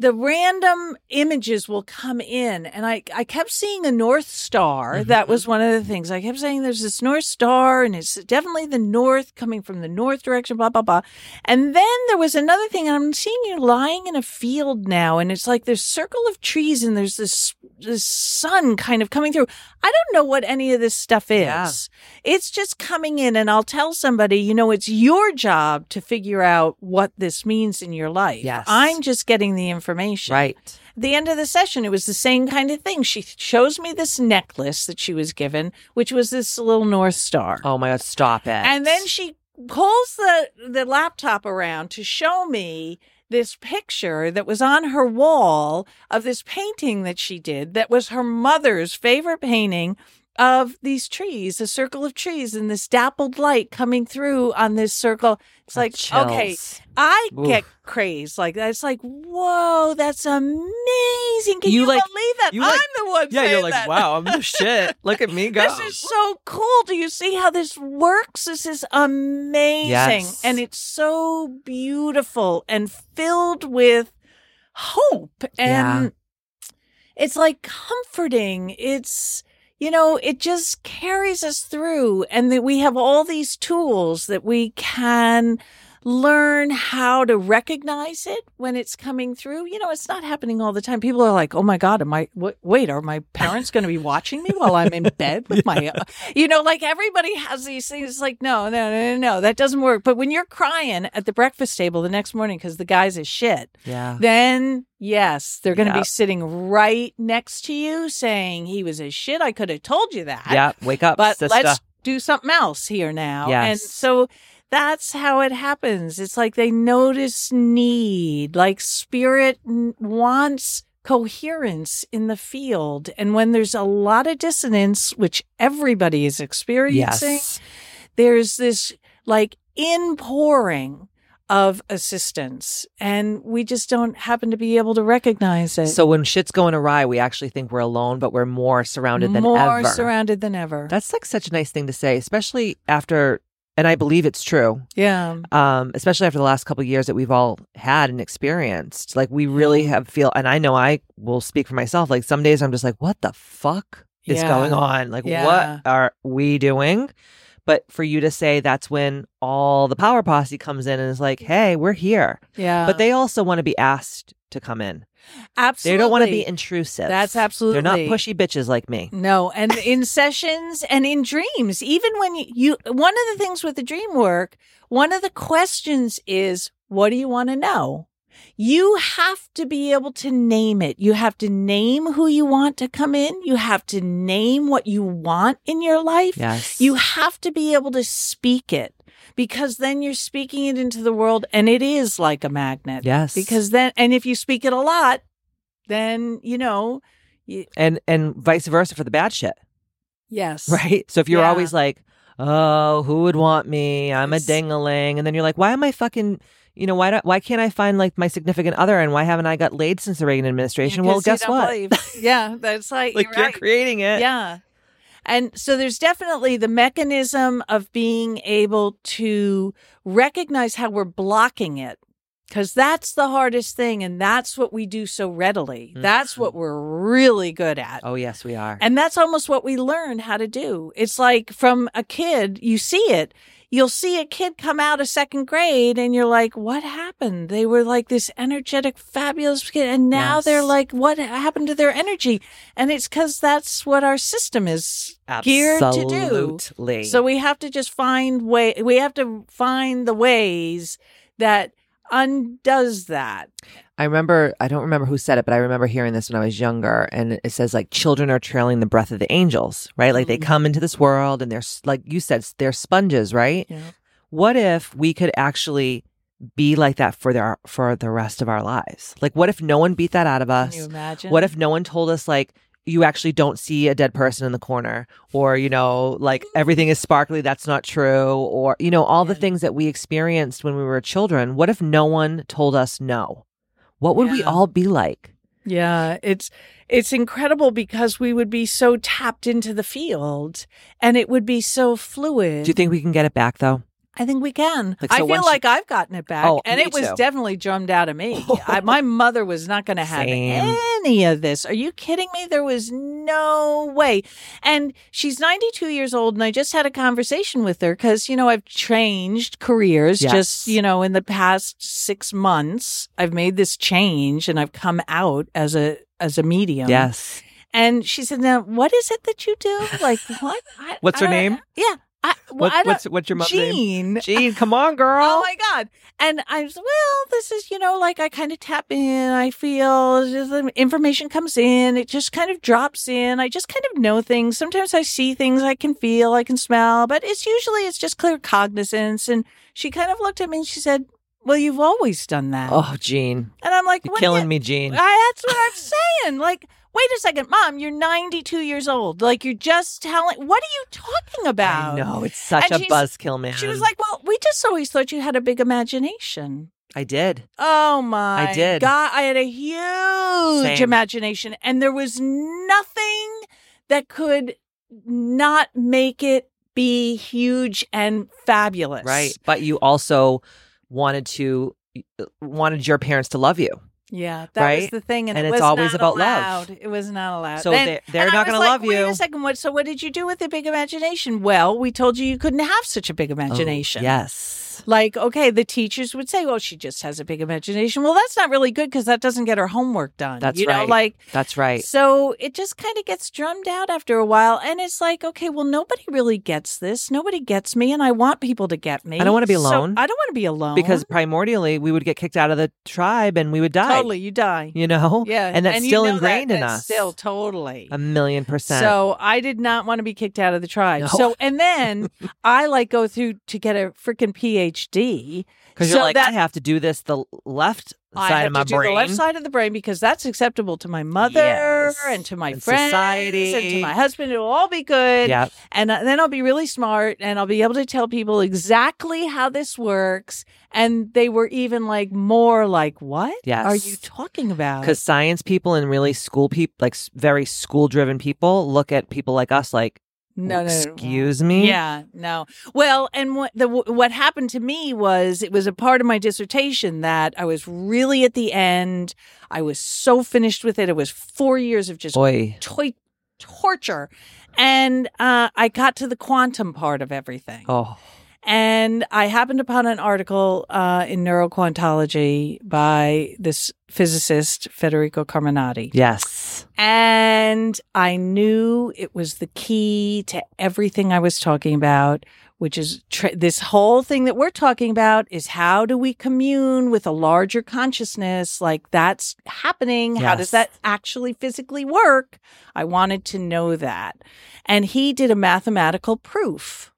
the random images will come in and I, I kept seeing a north star. Mm-hmm, that was mm-hmm. one of the things. I kept saying there's this north star and it's definitely the north coming from the north direction blah blah blah. And then there was another thing and i'm seeing you lying in a field now and it's like this circle of trees and there's this this sun kind of coming through. I don't know what any of this stuff is. Yeah. it's just coming in and i'll tell somebody you know it's your job to figure out what this means in your life. Yes. i'm just getting the information right. at the end of the session, it was the same kind of thing. She shows me this necklace that she was given, which was this little North Star. Oh my God. Stop it. And then she pulls the, the laptop around to show me this picture that was on her wall of this painting that she did that was her mother's favorite painting of these trees, a circle of trees, and this dappled light coming through on this circle. It's like, okay, I Oof. get crazed like that. It's like, whoa, that's amazing. Can you, You, like- believe that? you, I'm like- the one Yeah, you're like, that. wow, I'm the shit. Look at me go. This is so cool. Do you see how this works? This is amazing. Yes. And it's so beautiful and filled with hope. And Yeah. it's like comforting. It's, you know, it just carries us through. And that we have all these tools that we can learn how to recognize it when it's coming through. You know, it's not happening all the time. People are like, "Oh my god, am I w- wait, are my parents going to be watching me while I'm in bed with my uh, You know, like everybody has these things It's like, "No, no, no, no, no, that doesn't work." But when you're crying at the breakfast table the next morning cuz the guy's a shit, yeah. then yes, they're going to be sitting right next to you saying he was a shit. I could have told you that Yeah. Wake up, but sister. let's do something else here now. And so that's how it happens. It's like they notice need, like spirit wants coherence in the field. And when there's a lot of dissonance, which everybody is experiencing, yes. there's this like inpouring of assistance. And we just don't happen to be able to recognize it. So when shit's going awry, we actually think we're alone, but we're more surrounded than more ever. surrounded than ever. That's like such a nice thing to say, especially after, and I believe it's true. yeah. Um, especially after the last couple of years that we've all had and experienced. Like we really have feel, and I know I will speak for myself. Like some days I'm just like, what the fuck is Yeah. going on? Like Yeah. what are we doing? But for you to say that's when all the power posse comes in and is like, hey, we're here. Yeah. but they also want to be asked to come in. absolutely They don't want to be intrusive. That's absolutely They're not pushy bitches like me. No, and in sessions and in dreams, even when you, you, one of the things with the dream work, one of the questions is, what do you want to know? You have to be able to name it. You have to name who you want to come in. You have to name what you want in your life. Yes. You have to be able to speak it because then you're speaking it into the world and it is like a magnet. Yes. Because then, and if you speak it a lot, then, you know, and and vice versa for the bad shit. yes. Right? So if you're Yeah. always like, "Oh, who would want me? I'm a dingaling." And then you're like, "Why am I fucking you know, why do, why can't I find like my significant other and why haven't I got laid since the Reagan administration?" well, guess what? believe. Yeah, that's like, like you're you're creating it. Yeah. And so there's definitely the mechanism of being able to recognize how we're blocking it. Because that's the hardest thing. And that's what we do so readily. That's what mm-hmm. we're really good at. Oh, yes, we are. And that's almost what we learn how to do. It's like from a kid, you see it. You'll see a kid come out of second grade and you're like, what happened? They were like this energetic, fabulous kid. And now Yes. they're like, what happened to their energy? And it's because that's what our system is geared to do. So we have to just find way, we have to find the ways that undoes that. I remember, I don't remember who said it, but I remember hearing this when I was younger. And it says, like, children are trailing the breath of the angels, right? Like, they Mhm. come into this world and they're, like you said, they're sponges, right? Yeah. What if we could actually be like that for their, for the rest of our lives? Like, what if no one beat that out of Can us? you imagine? What if no one told us, like, you actually don't see a dead person in the corner or you know like everything is sparkly that's not true or you know all the things that we experienced when we were children what if no one told us no what would we all be like? Yeah, it's it's incredible because we would be so tapped into the field and it would be so fluid. do you think we can get it back though I think we can. Like, I feel once like I've gotten it back, Oh, and it was too. definitely drummed out of me. I, my mother was not going to have Same. any of this. Are you kidding me? There was no way. And she's 92 years old, and I just had a conversation with her because you know I've changed careers Yes. just you know in the past six months. I've made this change, and I've come out as a as a medium. yes And she said, "Now, what is it that you do? Like what? I, What's her I don't- name? Yeah, I, well, what, I what's what's your mother's name Jean. Jean, come on, girl. Oh my god! And I was well. This is you know like I kind of tap in. I feel just the information comes in. It just kind of drops in. I just kind of know things. Sometimes I see things. I can feel. I can smell. But it's usually it's just clear cognizance. And she kind of looked at me and she said, "Well, you've always done that." oh, Jean, And I'm like, you're killing you- me, Jean. I, that's what I'm saying. Like, wait a second, mom, you're 92 years old. Like, you're just telling. What are you talking about? I know it's such And a buzzkill, man. She was like, "Well, we just always thought you had a big imagination." I did. Oh my I did. God, I had a huge Same. imagination and there was nothing that could not make it be huge and fabulous. Right. But you also wanted to wanted your parents to love you. Yeah, that was the thing, and, And it it's always about love. It was not allowed. So Then- they- they're and not gonna like, love Wait you. a second. What? So what did you do with the big imagination? Well, we told you you couldn't have such a big Oh, imagination. yes. Like, okay, the teachers would say, "Well, she just has a big imagination." Well, that's not really good because that doesn't get her homework done. That's you know, right. like That's right. so it just kind of gets drummed out after a while, and it's like, okay, well, nobody really gets this. Nobody gets me, and I want people to get me. I don't wanna be So alone. I don't want to be alone Because primordially we would get kicked out of the tribe and we would die. totally you die. You know? Yeah, And that's you still know that. ingrained in That's us. Still, totally. A million percent. So I did not want to be kicked out of the tribe. No. So and then I like go through to get a freaking PhD. Because you're like, that- I have to do this the left I side of my to do brain. the left side of the brain because that's acceptable to my mother Yes. and to my And friends society. and to my husband. It'll all be good. Yeah. And uh, then I'll be really smart and I'll be able to tell people exactly how this works. And they were even like more like, what Yes. are you talking about? Because science people and really school people, like very school driven people, look at people like us like, no, no, excuse me? Yeah, no. Well, and what the what happened to me was it was a part of my dissertation that I was really at the end. I was so finished with it. It was four years of just toi- torture, and uh, I got to the quantum part of everything. Oh, And I happened upon an article uh, in Neuroquantology by this physicist Federico Carminati. yes. And I knew it was the key to everything I was talking about, which is tr- this whole thing that we're talking about is how do we commune with a larger consciousness? Like that's happening. How does that actually physically work? I wanted to know that. And he did a mathematical proof.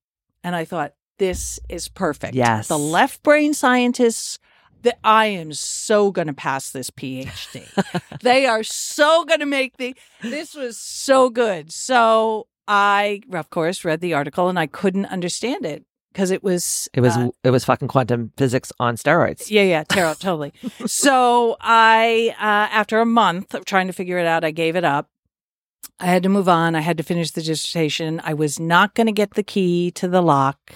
And I thought, this is perfect. Yes. The left brain scientists that I am so going to pass this PhD. they are so going to make the this was so good. So I of course read the article and I couldn't understand it because it was It was uh, it was fucking quantum physics on steroids. yeah, yeah, Tara, totally. So I, uh, after a month of trying to figure it out, I gave it up. I had to move on. I had to finish the dissertation. I was not going to get the key to the lock.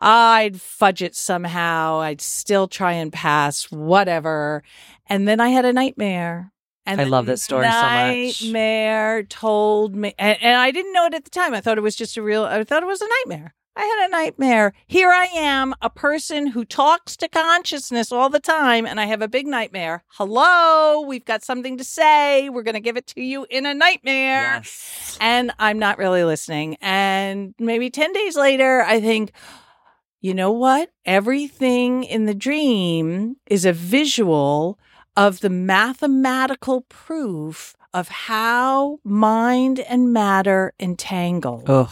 I'd fudge it somehow. I'd still try and pass, whatever. And then I had a nightmare. And I love this story so much. Nightmare told me, and, and I didn't know it at the time. I thought it was just a real. I thought it was a nightmare. I had a nightmare. Here I am, a person who talks to consciousness all the time, and I have a big nightmare. Hello, we've got something to say. We're going to give it to you in a nightmare. Yes. And I'm not really listening. And maybe 10 days later, I think, you know what? Everything in the dream is a visual of the mathematical proof of how mind and matter entangle. Ugh.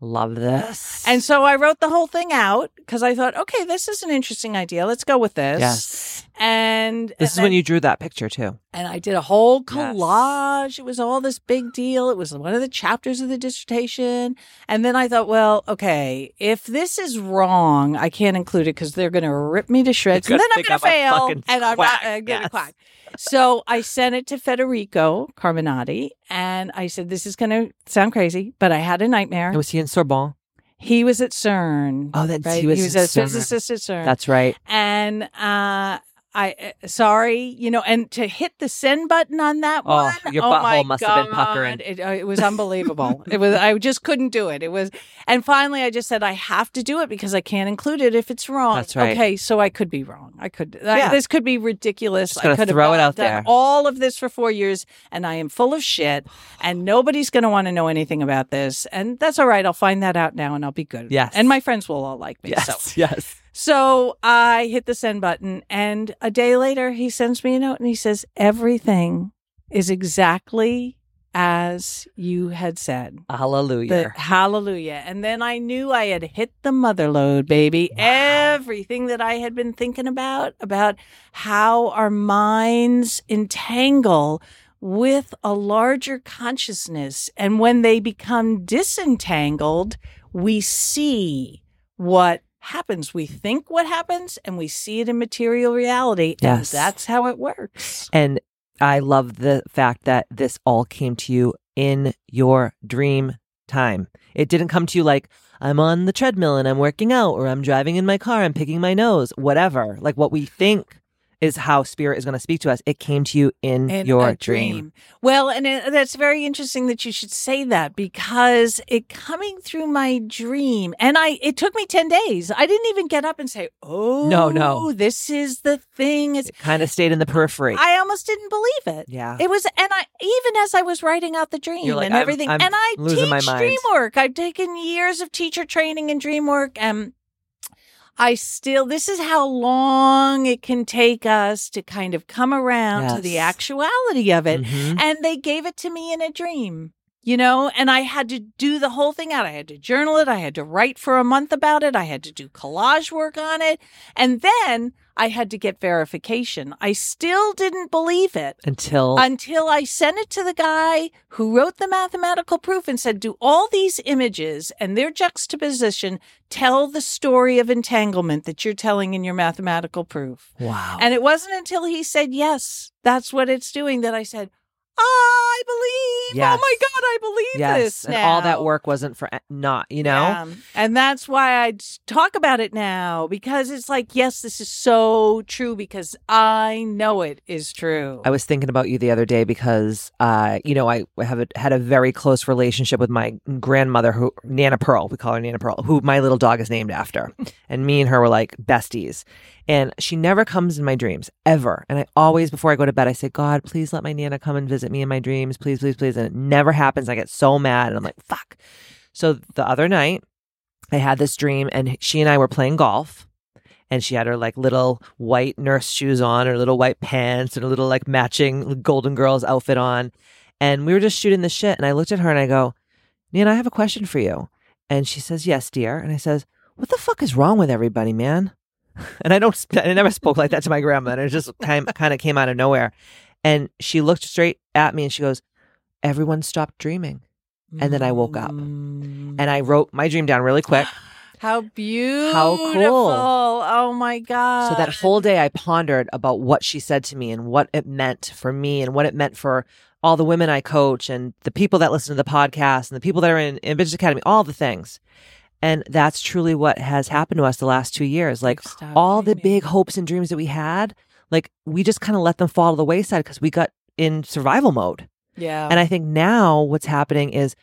Love this. And so I wrote the whole thing out because I thought, okay, this is an interesting idea. Let's go with this. yes. And This is and when you drew that picture too. and I did a whole Yes. collage. It was all this big deal. It was one of the chapters of the dissertation. And then I thought, well, okay, if this is wrong, I can't include it because they're going to rip me to shreds. And then I'm going to fail. And I'm quack. not going to Yes. quack. So I sent it to Federico Carminati and I said, this is going to sound crazy, but I had a nightmare. Was he in Sorbonne? he was at CERN. Oh, that's right? he was, a in CERN. physicist at CERN That's right. and uh I uh, sorry, you know, and to hit the send button on that Oh, one, your oh butthole my must have been God, puckering. It, uh, it was unbelievable. it was I just couldn't do it. It was, and finally I just said I have to do it because I can't include it if it's wrong. That's right. Okay, so I could be wrong. I could. I- this could be ridiculous. Just I could have throw it out there. All of this for four years, and I am full of shit, and nobody's going to want to know anything about this, and that's all right. I'll find that out now, and I'll be good. Yes. and my friends will all like me. So. Yes. So I hit the send button, and a day later, he sends me a note and he says, Everything is exactly as you had said. Hallelujah. The, hallelujah. And then I knew I had hit the mother load, baby. Everything that I had been thinking about, about how our minds entangle with a larger consciousness. And when they become disentangled, we see what happens. We think what happens and we see it in material reality. Yes. And that's how it works. And I love the fact that this all came to you in your dream time. It didn't come to you like, I'm on the treadmill and I'm working out, or I'm driving in my car and picking my nose, whatever. Like what we think is how spirit is going to speak to us. It came to you in, in your a dream. Well, and it, that's very interesting that you should say that because it coming through my dream, and I it took me ten days. I didn't even get up and say, "Oh, No, no. this is the thing." It's It kind of stayed in the periphery. I almost didn't believe it. yeah. It was, and I even as I was writing out the dream like, and I'm- everything, I'm and I teach dream work. I've taken years of teacher training in dream work, and I still. This is how long it can take us to kind of come around to the actuality of it. Mhm. And they gave it to me in a dream. You know, and I had to do the whole thing out. I had to journal it. I had to write for a month about it. I had to do collage work on it. And then I had to get verification. I still didn't believe it Until until I sent it to the guy who wrote the mathematical proof and said, Do all these images and their juxtaposition tell the story of entanglement that you're telling in your mathematical proof? wow. And it wasn't until he said, Yes, that's what it's doing, that I said, I believe. Yes. Oh my God, I believe yes. this. And all that work wasn't for not, you know? Yeah. And that's why I talk about it now because it's like, yes, this is so true because I know it is true. I was thinking about you the other day because, uh, you know, I have a, had a very close relationship with my grandmother, who Nana Pearl, we call her Nana Pearl, who my little dog is named after, and me and her were like besties. And she never comes in my dreams ever. And I always, before I go to bed, I say, God, please let my Nana come and visit me in my dreams, please, please, please. And it never happens. I get so mad, and I'm like, fuck. So the other night, I had this dream, and she and I were playing golf and she had her like little white nurse shoes on, her little white pants, and a little like matching Golden Girls outfit on. And we were just shooting the shit. And I looked at her and I go, Nina, I have a question for you. And she says, Yes, dear. And I says, What the fuck is wrong with everybody, man? And I don't, I never spoke like that to my grandma. And it just kind, kind of came out of nowhere. And she looked straight at me and she goes, Everyone stopped dreaming. and then I woke up. Mm. And I wrote my dream down really quick. How beautiful. How cool. Oh my God. So that whole day I pondered about what she said to me and what it meant for me and what it meant for all the women I coach and the people that listen to the podcast and the people that are in, in Business Academy, all the things. And that's truly what has happened to us the last two years. Like Stop all the big hopes and dreams that we had, like we just kind of let them fall to the wayside because we got in survival mode. Yeah. And I think now what's happening is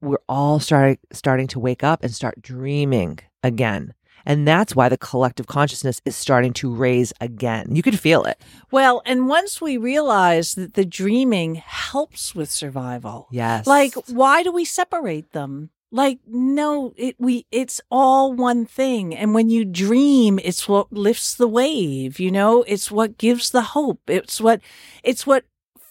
we're all starting starting to wake up and start dreaming again. And that's why the collective consciousness is starting to raise again. You can feel it. well, and once we realize that the dreaming helps with survival, Yes. like why do we separate them? Like no, it we it's all one thing. And when you dream, it's what lifts the wave, you know? It's what gives the hope. It's what it's what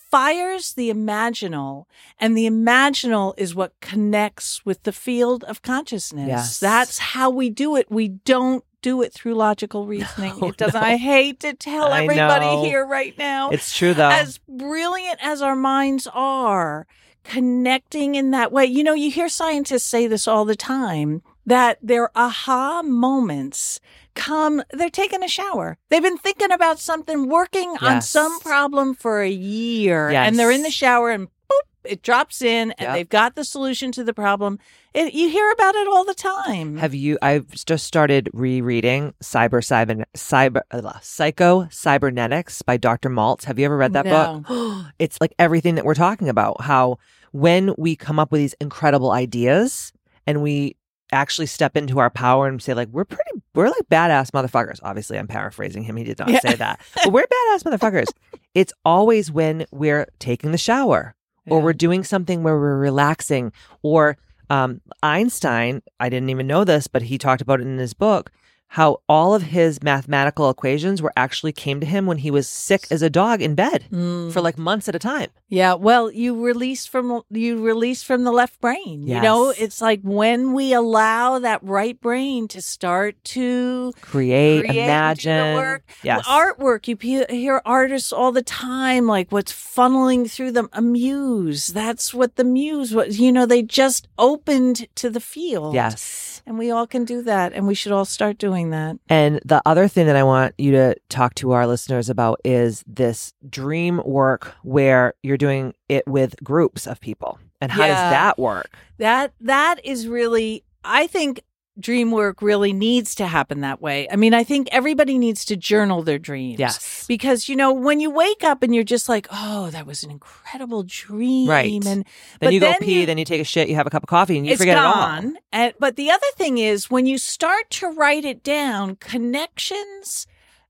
fires the imaginal and the imaginal is what connects with the field of consciousness. Yes. That's how we do it. We don't do it through logical reasoning. No, it doesn't. no. I hate to tell everybody here right now. It's true though. as brilliant as our minds are, connecting in that way. You know, you hear scientists say this all the time that their aha moments come, they're taking a shower. They've been thinking about something, working on some problem for a year, and they're in the shower and boop, it drops in, and Yep. they've got the solution to the problem. It, you hear about it all the time. Have you? I've just started rereading Cyber Cyber Cyber uh, Psycho Cybernetics by Dr. Maltz. Have you ever read that book? It's like everything that we're talking about. How when we come up with these incredible ideas and we actually step into our power and say like we're pretty we're like badass motherfuckers. Obviously, I'm paraphrasing him. He did not Yeah. say that, but we're badass motherfuckers. It's always when we're taking the shower or Yeah. we're doing something where we're relaxing or um, Einstein, I didn't even know this, but he talked about it in his book, how all of his mathematical equations were actually came to him when he was sick as a dog in bed Mm. for like months at a time. Yeah, well, you release from you release from the left brain. You know, it's like when we allow that right brain to start to Create, create, imagine. work. Yes. artwork. You pe- hear artists all the time, like what's funneling through them. A muse. That's what the muse was. You know, they just opened to the field. Yes. And we all can do that, and we should all start doing that. And the other thing that I want you to talk to our listeners about is this dream work where you're doing it with groups of people. And how does that work? That that is really I think dream work really needs to happen that way. I mean, I think everybody needs to journal their dreams. Yes. Because you know, when you wake up and you're just like, "Oh, that was an incredible dream." Right. And Then you go then pee, you- then you take a shit, you have a cup of coffee, and you forget gone. it all. And, but the other thing is when you start to write it down, connections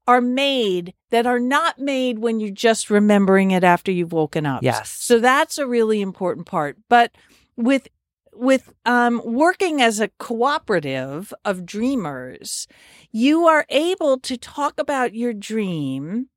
are made that are not made when you're just remembering it after you've woken up. Yes. So that's a really important part. But with with um, working as a cooperative of dreamers, you are able to talk about your dream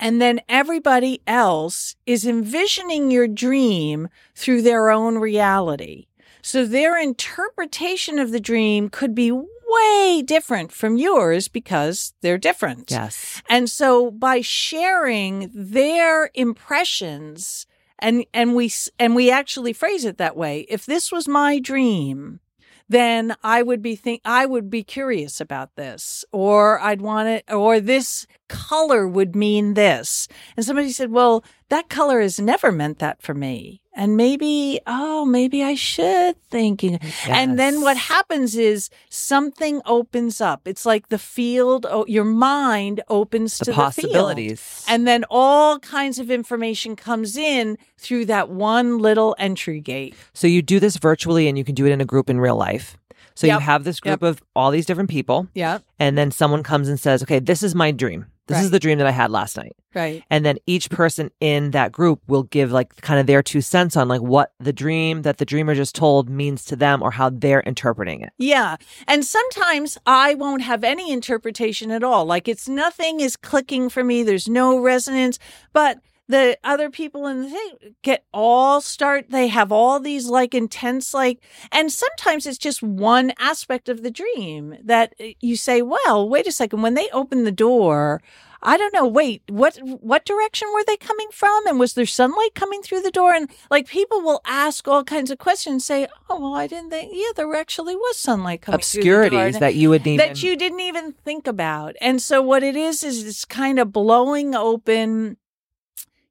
and then everybody else is envisioning your dream through their own reality. So their interpretation of the dream could be way different from yours because they're different. Yes. And so by sharing their impressions and and we and we actually phrase it that way, if this was my dream, then I would be think I would be curious about this or I'd want it or this color would mean this. And somebody said, "Well, that color has never meant that for me." And maybe, oh, maybe I should think. And then what happens is something opens up. It's like the field, oh, your mind opens the to the field. possibilities. And then all kinds of information comes in through that one little entry gate. So you do this virtually and you can do it in a group in real life. So you have this group of all these different people Yeah. and then someone comes and says, "Okay, this is my dream. This is the dream that I had last night." Right. And then each person in that group will give like kind of their two cents on like what the dream that the dreamer just told means to them or how they're interpreting it. Yeah. And sometimes I won't have any interpretation at all. Like it's nothing is clicking for me. There's no resonance. But the other people in the thing get all start, they have all these like intense, like, and sometimes it's just one aspect of the dream that uh, you say, well, wait a second. When they open the door, I don't know. Wait, what what direction were they coming from? And was there sunlight coming through the door? And like people will ask all kinds of questions. Say, oh well, I didn't think. Yeah, there actually was sunlight coming through the door. Obscurities that you would need that you didn't even think about. And so what it is is it's kind of blowing open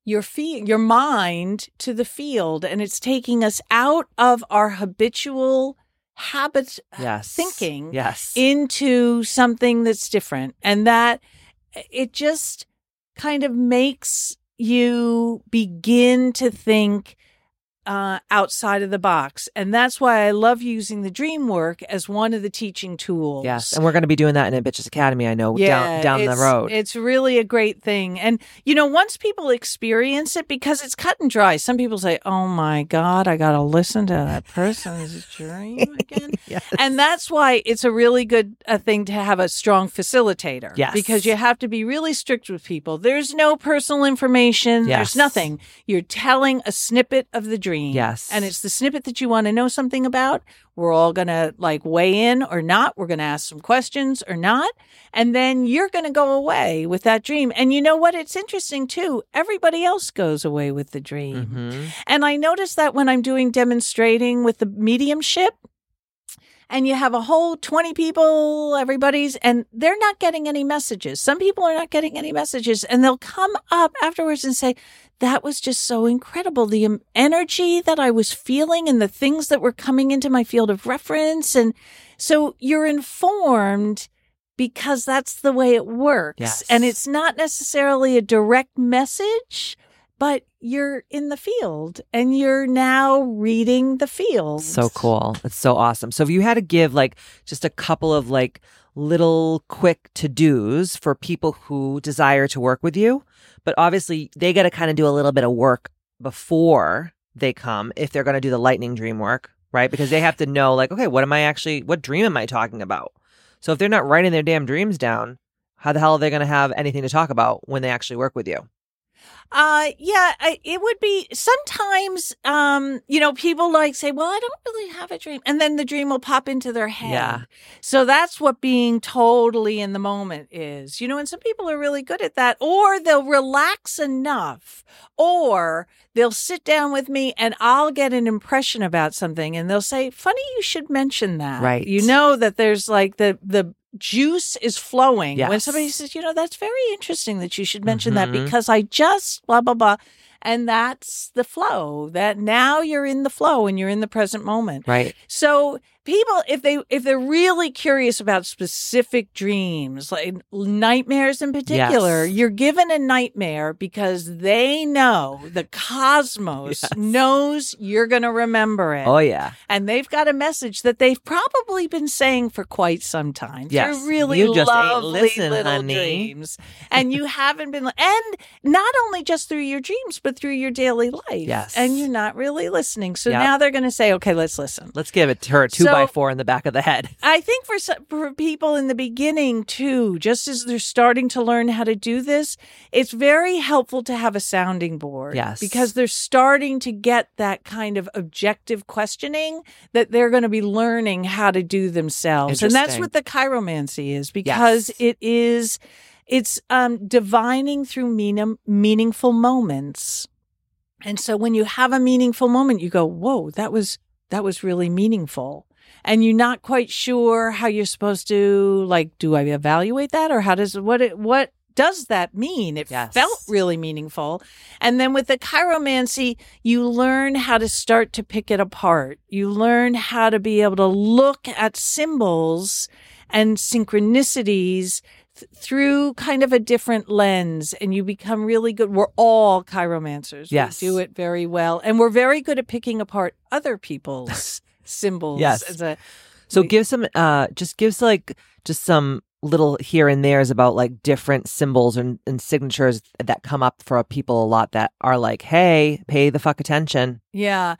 your fee- your mind to the field, and it's taking us out of our habitual habit uh, yes. thinking Yes. into something that's different and that uh, it just kind of makes you begin to think uh, outside of the box and that's why i love using the dream work as one of the teaching tools yes. And we're going to be doing that in Bitches Academy, I know, down down the road. It's really a great thing. And, you know, once people experience it, because it's cut and dry, some people say, oh my God, I got to listen to that person's dream again. yes. And that's why it's a really good uh, thing to have a strong facilitator. Yes. Because you have to be really strict with people. There's no personal information, Yes. there's nothing. You're telling a snippet of the dream. Dream. Yes. And it's the snippet that you want to know something about. We're all going to like weigh in or not. We're going to ask some questions or not. And then you're going to go away with that dream. And you know what? It's interesting too. Everybody else goes away with the dream. Mhm. And I notice that when I'm doing demonstrating with the mediumship, and you have a whole 20 people, everybody's, and they're not getting any messages. Some people are not getting any messages, and they'll come up afterwards and say, That was just so incredible. The energy that I was feeling and the things that were coming into my field of reference. And so you're informed because that's the way it works. Yes. And it's not necessarily a direct message, but you're in the field and you're now reading the field. So cool. It's so awesome. So if you had to give like just a couple of like little quick to dos for people who desire to work with you, but obviously they got to kind of do a little bit of work before they come if they're going to do the lightning dream work, right? Because they have to know like, okay, what am I actually, what dream am I talking about? So if they're not writing their damn dreams down, how the hell are they going to have anything to talk about when they actually work with you? Uh, yeah, I, it would be sometimes, um, you know, people like say, well, I don't really have a dream. And then the dream will pop into their head. Yeah. So that's what being totally in the moment is, you know, and some people are really good at that, or they'll relax enough, or they'll sit down with me and I'll get an impression about something and they'll say, funny, you should mention that. Right. You know, that there's like the, the, juice is flowing when somebody says you know that's very interesting that you should mention that Mhm. because i just blah blah blah and that's the flow that now you're in the flow and you're in the present moment Right. so people if they if they're really curious about specific dreams like nightmares in particular Yes. you're given a nightmare because they know the cosmos Yes. knows you're going to remember it Oh, yeah. and they've got a message that they've probably been saying for quite some time. Yes. They're really You just lovely listen, little honey. dreams, and you haven't been. And not only just through your dreams, but through your daily life. Yes. and you're not really listening. So Yep. now they're going to say, "Okay, let's listen." Let's give it to her two So- by four in the back of the head. I think for some, for people in the beginning too, just as they're starting to learn how to do this, it's very helpful to have a sounding board. Yes. Because they're starting to get that kind of objective questioning that they're going to be learning how to do themselves. And that's what the kairomancy is because Yes. it is it's um divining through meaning, meaningful moments. And so when you have a meaningful moment, you go, "Whoa, that was that was really meaningful." And you're not quite sure how you're supposed to like do I evaluate that or how does what it what does that mean? It Yes. felt really meaningful. And then with the kairomancy, you learn how to start to pick it apart. You learn how to be able to look at symbols and synchronicities th- through kind of a different lens and you become really good. We're all kairomancers. Yes. We do it very well. And we're very good at picking apart other people's symbols. Yes. As a, So We- give some, uh, just give like just some little here and there's about like different symbols and, and signatures that come up for people a lot that are like, hey, pay the fuck attention. yeah.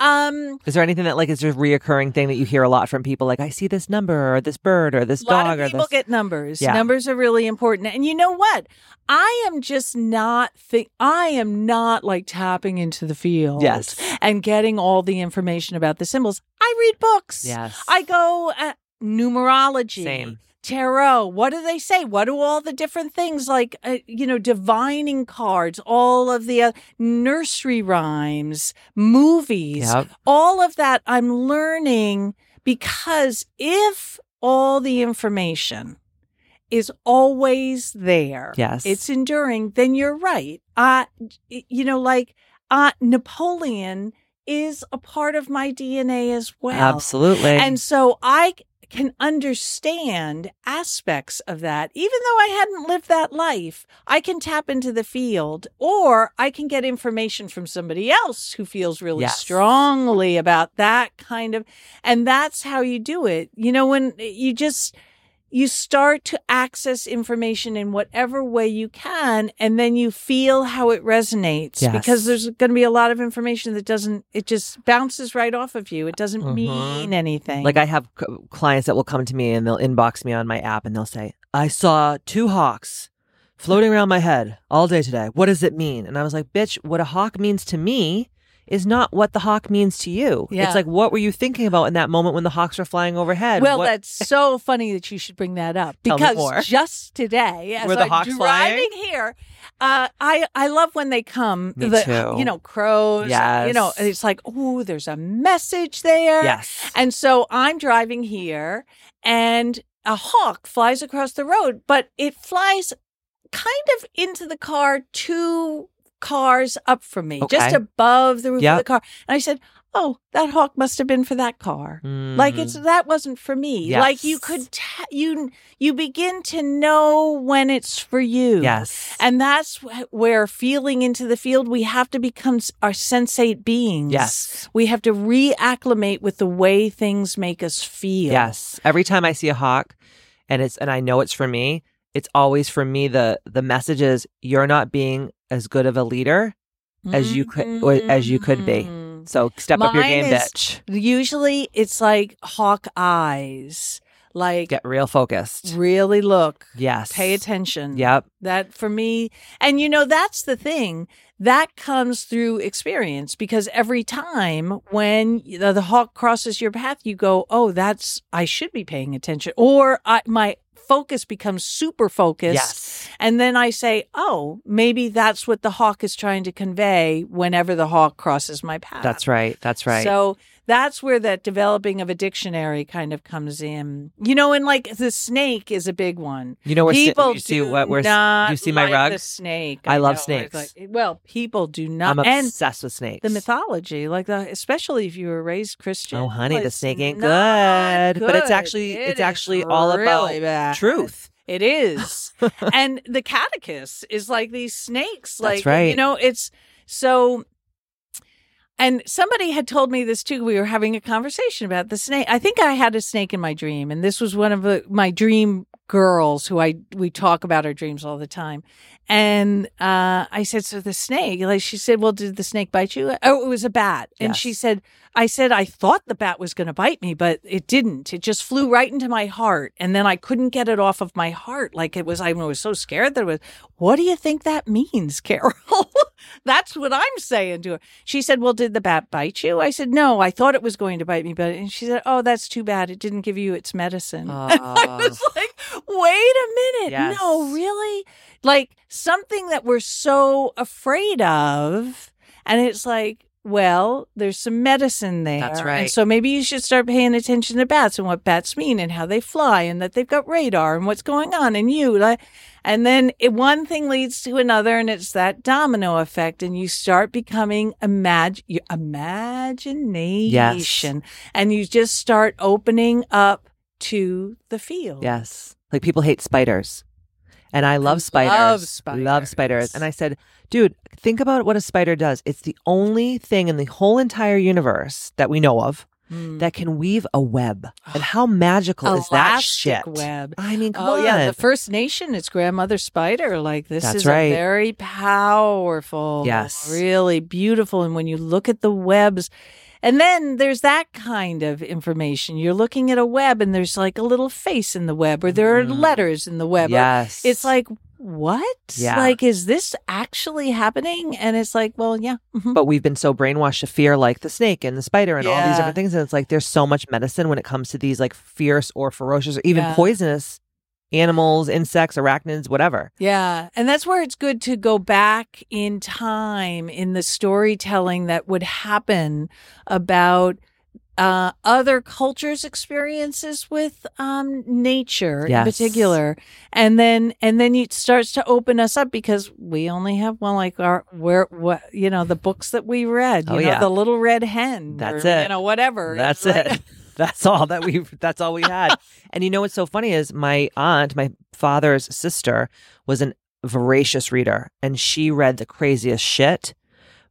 Um, Is there anything that like is a reoccurring thing that you hear a lot from people? Like, I see this number or this bird or this dog of or people this. get numbers. Yeah. Numbers are really important. And you know what? I am just not think I am not like tapping into the field Yes. and getting all the information about the symbols. I read books. Yes. I go at numerology. Same. Tarot. What do they say? What do all the different things like, uh, you know, divining cards, all of the uh, nursery rhymes, movies, Yep. all of that I'm learning because if all the information is always there, Yes. it's enduring, then you're right. Uh, you know, like uh, Napoleon is a part of my DNA as well. Absolutely. And so I can understand aspects of that. Even though I hadn't lived that life, I can tap into the field or I can get information from somebody else who feels really Yes. strongly about that kind of, and that's how you do it. You know, when eh, you just, you start to access information in whatever way you can, and then you feel how it resonates Yes. because there's going to be a lot of information that doesn't, it just bounces right off of you. It doesn't Mhm. mean anything. Like I have c- clients that will come to me and they'll inbox me on my app and they'll say, "I saw two hawks floating around my head all day today. What does it mean?" And I was like, "Bitch, what a hawk means to me is not what the hawk means to you. Yeah. It's like, what were you thinking about in that moment when the hawks were flying overhead? Well, What- that's so funny that you should bring that up because just today, as Were the I'm hawks driving flying? here, uh, I I love when they come. Me the, too. You know, crows. Yes. You know, it's like, oh, there's a message there. yes. And so I'm driving here, and a hawk flies across the road, but it flies kind of into the car two cars up from me, just above the roof Yep. of the car. And I said, "Oh, that hawk must have been for that car." Like it's Mm. that wasn't for me. Like you could ta- you you begin to know when it's for you. yes. And that's wh- where feeling into the field, we have to become our sensate beings. Yes. We have to reacclimate with the way things make us feel. Yes. Every time I see a hawk and it's and I know it's for me, it's always for me the the message is you're not being as good of a leader as you could or as you could be. Mm. So step up your game, is- bitch. Usually it's like hawk eyes. Like Get real focused. really look, Yes. pay attention. Yep. That for me, and you know, that's the thing that comes through experience because every time when the, the hawk crosses your path, you go, Oh, that's, I should be paying attention. Or I, my focus becomes super focused. Yes. And then I say, Oh, maybe that's what the hawk is trying to convey whenever the hawk crosses my path. That's right. That's right. So that's where that developing of a dictionary kind of comes in. You know, and like the snake is a big one. you know where people you see what where not you see my like rug? The snake. I love know. Snakes. like- well, people do not. I'm obsessed with snakes. the mythology, like the, especially if you were raised Christian. Oh, honey, the snake ain't not good. But it's actually- It it's actually all about bad. truth. It is. and the catechist is like these snakes. Like, That's right. You know, it's so. And somebody had told me this too. We were having a conversation about the snake. I think I had a snake in my dream, and this was one of the, my dream girls who I we talk about our dreams all the time. And uh, I said, "So the snake?" Like she said, "Well, did the snake bite you?" Oh, it was a bat. And she said, "I said I thought the bat was going to bite me, but it didn't. It just flew right into my heart, and then I couldn't get it off of my heart. Like it was. I was so scared that it was. What do you think that means, Carol? That's what I'm saying to her. She said, "Well, did the bat bite you?" I said, "No, I thought it was going to bite me, but." And she said, "Oh, that's too bad. It didn't give you its medicine." I Oh. was like, "Wait a minute, Yes. no, really? Like something that we're so afraid of, and it's like." Well, there's some medicine there. That's And right. so maybe you should start paying attention to bats and what bats mean and how they fly and that they've got radar and what's going on and you. And then it, one thing leads to another, and it's that domino effect, and you start becoming imag- your imagination, and you just start opening up to the field. Yes. Like people hate spiders. And I love spiders. love spiders. Love spiders. And I said, dude, think about what a spider does. It's the only thing in the whole entire universe that we know of Mm. that can weave a web. And how magical is that shit? web. I mean, come Oh on. yeah, the First Nation, it's grandmother spider. Like this That's is right. a very powerful, Yes. really beautiful. And when you look at the webs, and then there's that kind of information. You're looking at a web, and there's like a little face in the web, or there are Mhm. letters in the web. yes. It's like what? Yeah. Like, is this actually happening? And it's like, well, yeah. mhm. but we've been so brainwashed to fear like the snake and the spider and all these different things. And it's like there's so much medicine when it comes to these like fierce or ferocious or even Yeah. poisonous animals, insects, arachnids, whatever. Yeah. And that's where it's good to go back in time in the storytelling that would happen about uh, other cultures' experiences with um, nature in Yes. particular, and then and then it starts to open us up because we only have one like our where what you know the books that we read, you Oh, know, yeah. the Little Red Hen, That's or, it. you know, whatever. That's it. That's all that we that's all we had. and you know what's so funny is my aunt, my father's sister, was an voracious reader and she read the craziest shit.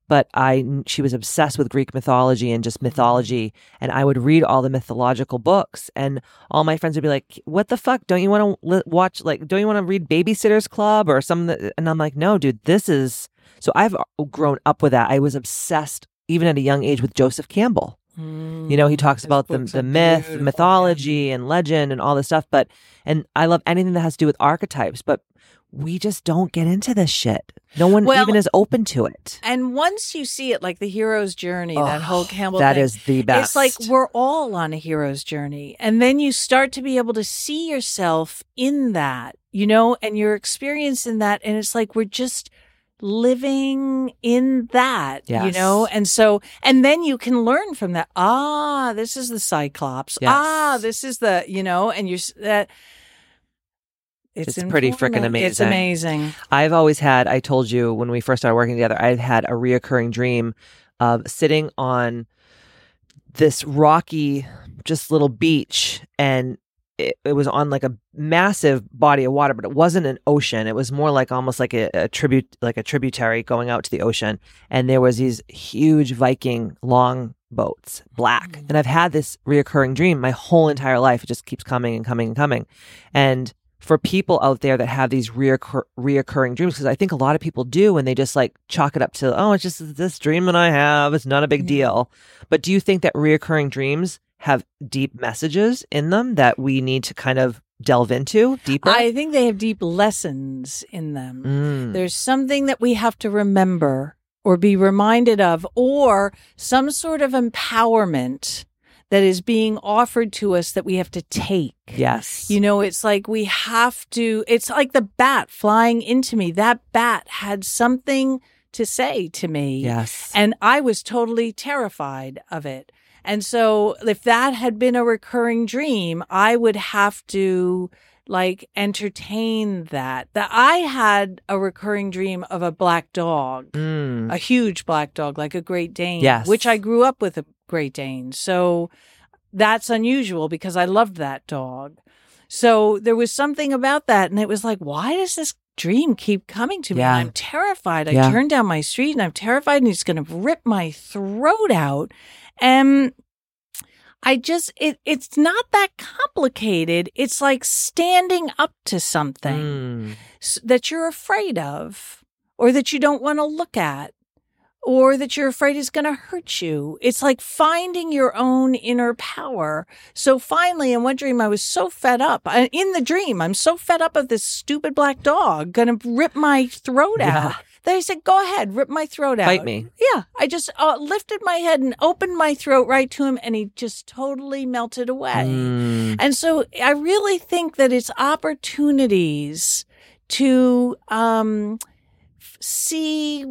But I she was obsessed with Greek mythology and just mm-hmm. mythology and I would read all the mythological books and all my friends would be like, "What the fuck? Don't you want to li- watch like don't you want to read Babysitters Club or something?" And I'm like, "No, dude, this is so I've uh, grown up with that. I was obsessed even at a young age with Joseph Campbell. You know, he talks about the, the myth, beautiful, mythology, and legend and all this stuff. But, and I love anything that has to do with archetypes. But we just don't get into this shit. No one Well- even is open to it. And once you see it, like the hero's journey, that Oh, whole Campbell That thing, is the best. It's like we're all on a hero's journey. And then you start to be able to see yourself in that, you know, and you're experiencing that. And it's like we're just living in that, you know? And so, and then you can learn from that. Ah, this is the Cyclops. Yes. Ah, this is the, you know, and you're that. It's, It's pretty frickin' informative. It's amazing. amazing. I've always had, I told you when we first started working together, I've had a reoccurring dream of sitting on this rocky, just little beach. And it, it was on like a massive body of water, but it wasn't an ocean. It was more like almost like a, a tribute, like a tributary going out to the ocean. And there was these huge Viking long boats, black. Mm. And I've had this reoccurring dream my whole entire life. It just keeps coming and coming and coming. And for people out there that have these reoccur- reoccurring dreams, because I think a lot of people do, and they just like chalk it up to, oh, it's just this dream that I have. It's not a big Yeah. deal. But do you think that reoccurring dreams have deep messages in them that we need to kind of delve into deeper? I think they have deep lessons in them. Mm. There's something that we have to remember or be reminded of, or some sort of empowerment that is being offered to us that we have to take. Yes. You know, it's like we have to, it's like the bat flying into me. That bat had something to say to me. yes. And I was totally terrified of it. And so if that had been a recurring dream, I would have to like entertain that. That I had a recurring dream of a black dog, Mm. a huge black dog, like a Great Dane, Yes. which I grew up with a Great Dane. So that's unusual because I loved that dog. So there was something about that. And it was like, why does this dream keep coming to me? Yeah. I'm terrified. I Yeah. turn down my street and I'm terrified and he's going to rip my throat out. And I just, it, it's not that complicated. It's like standing up to something Mm. that you're afraid of or that you don't want to look at or that you're afraid is going to hurt you. It's like finding your own inner power. So finally, in one dream, I was so fed up. I, in the dream, I'm so fed up of this stupid black dog going to rip my throat Yeah. out. I said, go ahead, rip my throat out. Bite me. Yeah. I just uh, lifted my head and opened my throat right to him, and he just totally melted away. Mm. And so I really think that it's opportunities to um, see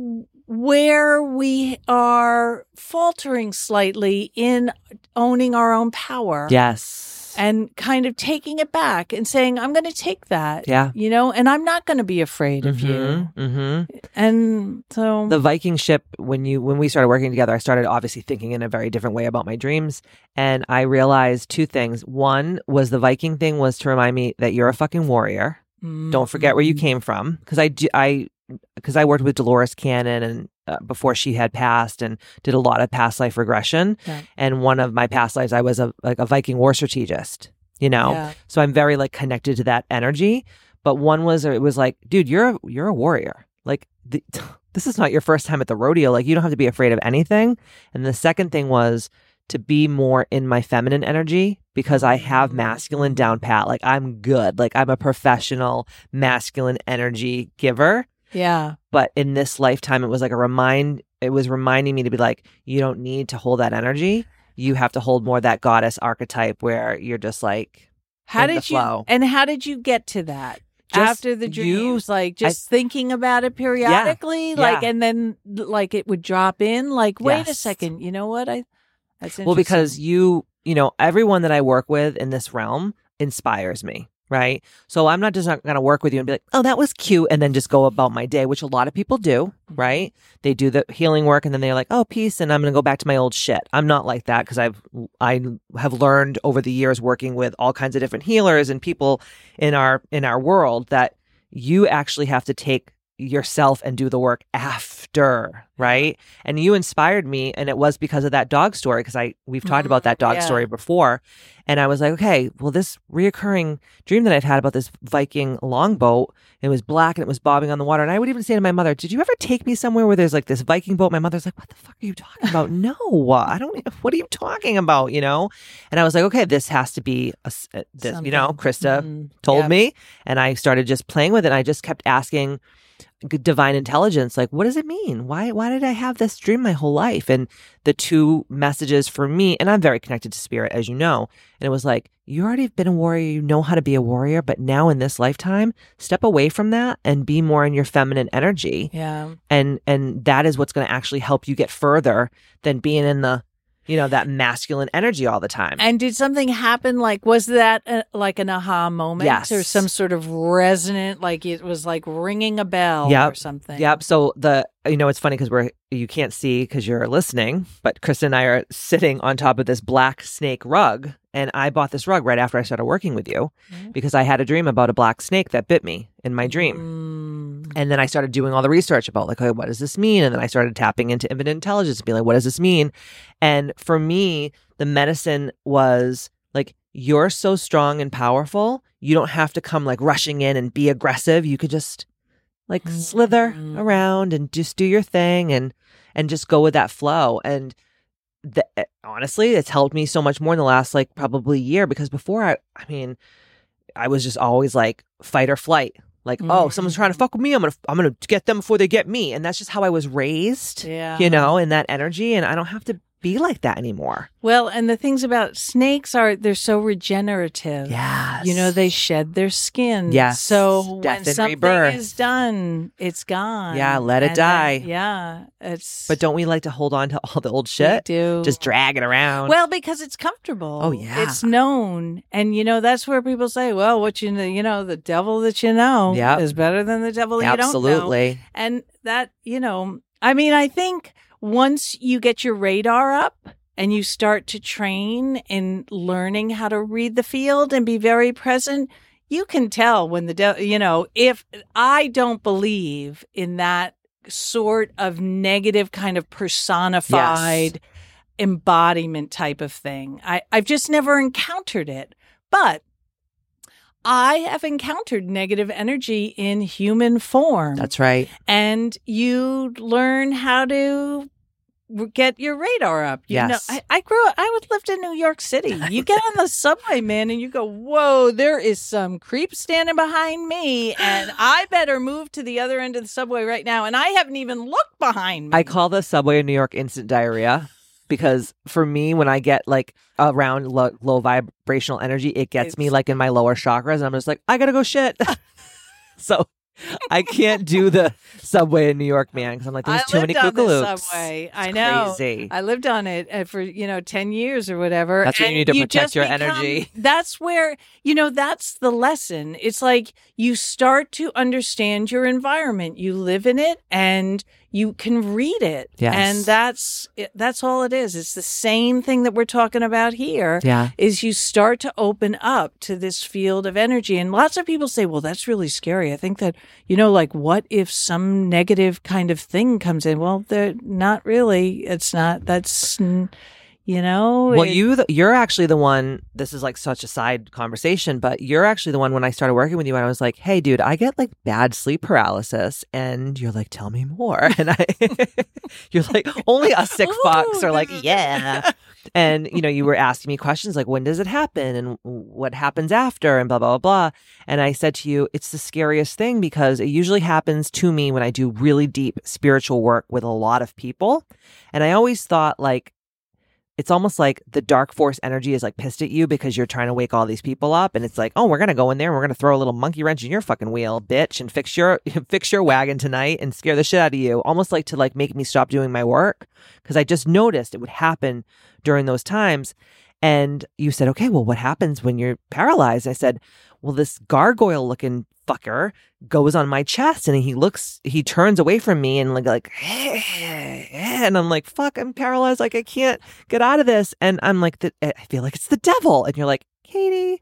where we are faltering slightly in owning our own power Yes. And kind of taking it back and saying, I'm going to take that. Yeah. You know, and I'm not going to be afraid of you. hmm And so, the Viking ship when you when we started working together, I started obviously thinking in a very different way about my dreams, and I realized two things. One was the Viking thing was to remind me that you're a fucking warrior. Don't forget where you Mm. came from, because I do I because I worked with Dolores Cannon and uh, before she had passed and did a lot of past life regression. Yeah. And one of my past lives, I was a like a Viking war strategist. You know, Yeah. so I'm very like connected to that energy. But one was it was like, dude, you're a, you're a warrior. Like the, this is not your first time at the rodeo. Like you don't have to be afraid of anything. And the second thing was to be more in my feminine energy because I have masculine down pat. Like I'm good. Like I'm a professional masculine energy giver. Yeah. But in this lifetime, it was like a remind. It was reminding me to be like, you don't need to hold that energy. You have to hold more that goddess archetype where you're just like, How did you, and how did you get to that? Just after the you- dreams, like just thinking about it periodically, like, Yeah. and then like it would drop in. Like, wait a second, you know what? I that's well, because you, you know, everyone that I work with in this realm inspires me. Right. So I'm not just not going to work with you and be like, oh, that was cute. And then just go about my day, which a lot of people do. Mm-hmm. Right. They do the healing work and then they're like, oh, peace. And I'm going to go back to my old shit. I'm not like that because I've, I have learned over the years working with all kinds of different healers and people in our, in our world that you actually have to take yourself and do the work after, right? And you inspired me and it was because of that dog story because I we've talked about that dog Mm-hmm. yeah. story before. And I was like, okay, well this reoccurring dream that I've had about this Viking longboat, it was black and it was bobbing on the water. And I would even say to my mother, Did you ever take me somewhere where there's like this Viking boat? My mother's like, What the fuck are you talking about? no, I don't what are you talking about, you know? And I was like, okay, this has to be a, uh, this, you know. Krista Mhm. told Yep. me and i started just playing with it and i just kept asking divine intelligence like what does it mean? Why why did i have this dream my whole life? And the two messages for me and i'm very connected to spirit as you know. And it was like you already have been a warrior you know how to be a warrior but now in this lifetime step away from that and be more in your feminine energy. Yeah. and and that is what's going to actually help you get further than being in the you know that masculine energy all the time And did something happen? Like, was that uh like an aha moment, Yes. or some sort of resonant, like it was like ringing a bell Yep. or something? Yep. So the you know it's funny because we're you can't see because you're listening, but Kristen and I are sitting on top of this black snake rug, and I bought this rug right after I started working with you Mhm. because I had a dream about a black snake that bit me in my dream. Mm. And then I started doing all the research about like, okay, what does this mean? And then I started tapping into infinite intelligence and being like, what does this mean? And for me, the medicine was like, you're so strong and powerful. You don't have to come like rushing in and be aggressive. You could just like slither Mhm. around and just do your thing and and just go with that flow. And the, eh, honestly, it's helped me so much more in the last like probably year because before I, I mean, I was just always like fight or flight. Like, oh, someone's trying to mm. fuck with me. I'm gonna, I'm gonna get them before they get me, and that's just how I was raised. Yeah. You know, in that energy, and I don't have to be like that anymore. Well, and the things about snakes are they're so regenerative. Yes. You know, they shed their skin. Yes. So Death when something rebirth. is done, it's gone. Yeah, let it And die. then- yeah. It's But don't we like to hold on to all the old we shit? do. Just drag it around. Well, because it's comfortable. Oh, yeah. it's known, and you know that's where people say, "Well, what you know, you know, the devil that you know Yep. is better than the devil you don't know." absolutely. And that, you know, I mean, I think once you get your radar up and you start to train in learning how to read the field and be very present, you can tell when the you know, if I don't believe in that sort of negative kind of personified embodiment type of thing. I, I've just never encountered it. But I have encountered negative energy in human form. That's right. and you learn how to get your radar up. You know, Yes. I, I grew up, I lived in New York City. You get on the subway, man, and you go, whoa, there is some creep standing behind me, and I better move to the other end of the subway right now. And I haven't even looked behind me. I call the subway in New York instant diarrhea because for me, when I get like around low, low vibrational energy, it gets me like in my lower chakras, and I'm just like, I gotta go shit. so I can't do the subway in New York, man, because I'm like, there's I too many lived on the kookalooks. subway. I know. Crazy. I lived on it uh, for you know ten years or whatever. That's when you need to protect your become- energy. That's where you know that's the lesson. It's like you start to understand your environment. You live in it, and you can read it. Yes. and that's that's all it is. It's the same thing that we're talking about here. Yeah. Is you start to open up to this field of energy. And lots of people say, well, that's really scary. I think that, you know, like, what if some negative kind of thing comes in? Well, they're not really. It's not, that's, you know. Well, it- you th- you're actually the one. This is like such a side conversation, but you're actually the one when I started working with you, and I was like, "Hey, dude, I get like bad sleep paralysis," and you're like, "Tell me more." And I, you're like, "Only us sick fucks are oh, like, yeah." And you know, you were asking me questions like, "When does it happen?" and "What happens after?" and blah blah blah blah. And I said to you, "It's the scariest thing because it usually happens to me when I do really deep spiritual work with a lot of people." And I always thought like it's almost like the dark force energy is like pissed at you because you're trying to wake all these people up and it's like oh we're gonna go in there and we're gonna throw a little monkey wrench in your fucking wheel bitch and fix your fix your wagon tonight and scare the shit out of you almost like to like make me stop doing my work because i just noticed it would happen during those times. And you said okay well what happens when you're paralyzed? I said well this gargoyle looking fucker goes on my chest and he looks he turns away from me and like like and I'm like fuck I'm paralyzed. Like I can't get out of this. And I'm like the, eh, I feel like it's the devil. And you're like Katie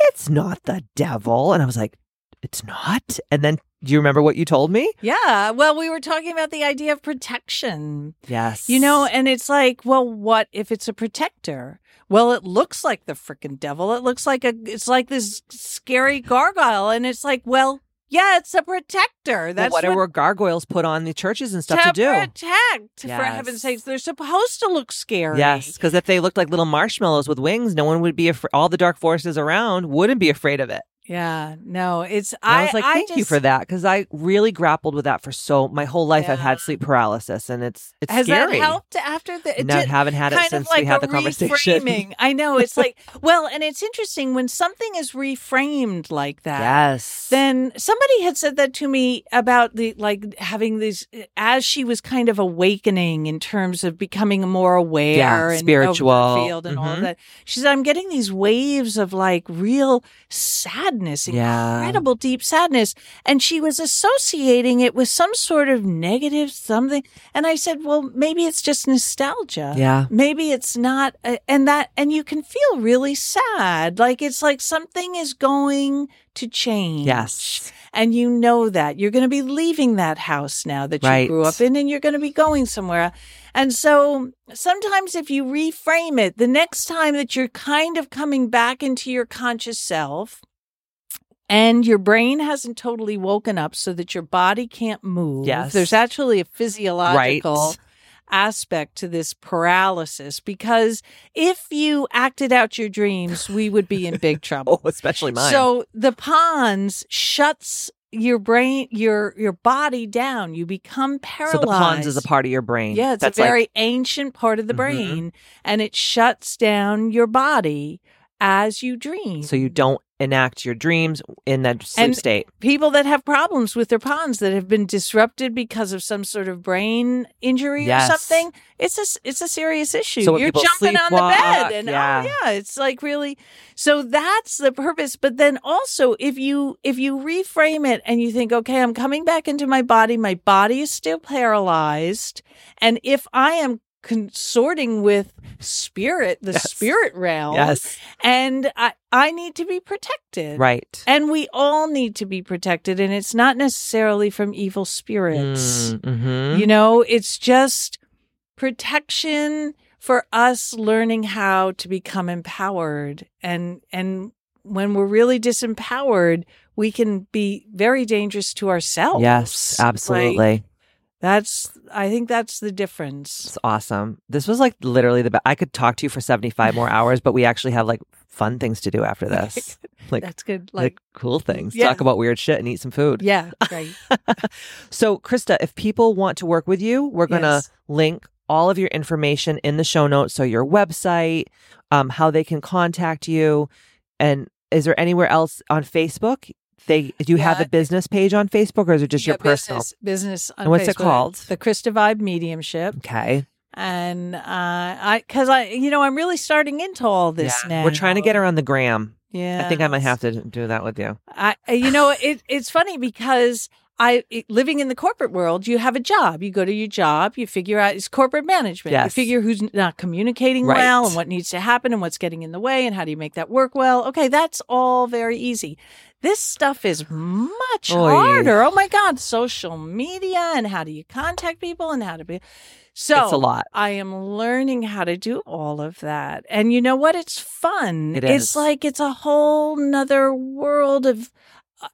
it's not the devil. And I was like it's not. And then do you remember what you told me? Yeah. Well, we were talking about the idea of protection. Yes. You know, and it's like, well, what if it's a protector? Well, it looks like the freaking devil. It looks like a it's like this scary gargoyle and it's like, well, yeah, it's a protector. Well, That's what are what gargoyles put on the churches and stuff to, do? protect. For Yes. heaven's sakes, they're supposed to look scary. Yes, because if they looked like little marshmallows with wings, no one would be afraid. All the dark forces around wouldn't be afraid of it. Yeah. No, it's And I, was like, thank you just- for that because I really grappled with that for so my whole life. I've had sleep paralysis, and it's it's Has scary. that helped after the? No, did- haven't had it since like we had the conversation. reframing. I know it's like well, and it's interesting when something is reframed like that. yes. Then somebody had said that to me about the like having these as she was kind of awakening in terms of becoming more aware Yeah, and spiritual. field and all of Mhm. that. She said, "I'm getting these waves of like real sadness, Yeah. incredible deep sadness," and she was associating it with some sort of negative something. And I said, "Well, maybe it's just nostalgia." yeah. maybe it's not uh, and that and you can feel really sad like it's like something is going to change Yes. and you know that you're going to be leaving that house now that you Right. grew up in and you're going to be going somewhere and so sometimes if you reframe it the next time that you're kind of coming back into your conscious self and your brain hasn't totally woken up so that your body can't move Yes. there's actually a physiological Right. aspect to this paralysis because if you acted out your dreams, we would be in big trouble. Oh, especially mine. So the pons shuts your brain, your your body down. You become paralyzed. So the pons is a part of your brain. Yeah, it's That's a very like, ancient part of the Mhm. brain, and it shuts down your body as you dream. so you don't enact your dreams in that sleep And- state. people that have problems with their pons that have been disrupted because of some sort of brain injury Yes. or something it's a it's a serious issue So you're jumping on the bed and oh, yeah. oh yeah it's like really so that's the purpose but then also if you if you reframe it and you think okay I'm coming back into my body my body is still paralyzed and if I am consorting with spirit the Yes. spirit realm Yes. and I I need to be protected Right. and we all need to be protected. And it's not necessarily from evil spirits. Mm-hmm. You know, it's just protection for us learning how to become empowered. And, and when we're really disempowered, we can be very dangerous to ourselves. Yes, Like, absolutely. That's, I think that's the difference. It's awesome. This was like literally the best. I could talk to you for 75 more hours, but we actually have like fun things to do after this. Like, That's good. like, Like, cool things. Yeah. Talk about weird shit and eat some food. yeah, right. So, Krista, if people want to work with you, we're going to Yes. link all of your information in the show notes. So, your website, um, how they can contact you. And is there anywhere else on Facebook? They do you have a business page on Facebook or is it just Yeah, your personal? business, business on And what's it called? The Krista Vibe Mediumship. Okay. and uh, I because I you know I'm really starting into all this Yeah. now. We're trying to get her on the gram. Yeah, I think I might have to do that with you. I you know it it's funny because I living in the corporate world, you have a job. You go to your job, you figure out it's corporate management. You figure who's not communicating Right. well and what needs to happen and what's getting in the way and how do you make that work well. Okay, that's all very easy. This stuff is much Oy. harder. Oh my God, social media and how do you contact people and how to be. So it's a lot. I am learning how to do all of that. And you know what? It's fun. It It's like it's a whole nother world of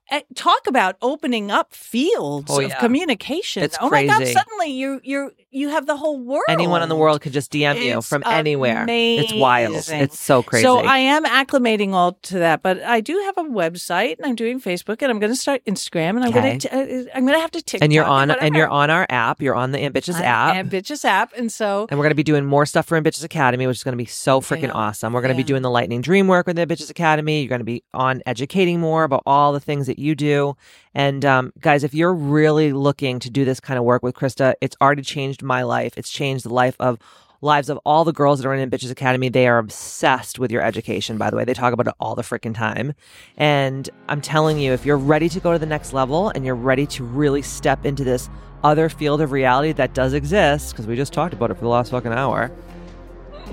uh, talk about opening up fields Oh, of yeah. communication. It's oh my god, suddenly you you you have the whole world. Anyone in the world could just DM you It's from anywhere. It's wild. It's so crazy. So I am acclimating all to that, but I do have a website and I'm doing Facebook and I'm going to start Instagram and I'm Okay. going to uh, I'm going to have to TikTok and you're on and you're on our app. You're on the Ambitious app. Ambitious app, and so and we're going to be doing more stuff for Ambitious Academy, which is going to be so freaking awesome. We're going to be doing the Lightning Dream work with the Ambitious Academy. You're going to be on educating more about all the things that you do. And um, guys, if you're really looking to do this kind of work with Krista, it's already changed my life. It's changed the life of lives of all the girls that are in Bitches Academy. They are obsessed with your education, by the way. They talk about it all the freaking time. And I'm telling you, if you're ready to go to the next level and you're ready to really step into this other field of reality that does exist, because we just talked about it for the last fucking hour,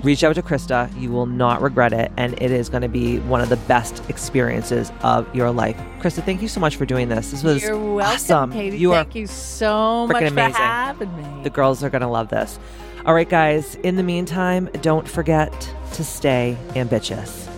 reach out to Krista. You will not regret it. And it is going to be one of the best experiences of your life. Krista, thank you so much for doing this. This was You're welcome, awesome. Katie. You Thank you so much freaking for amazing. having me. the girls are going to love this. All right, guys. In the meantime, don't forget to stay ambitious.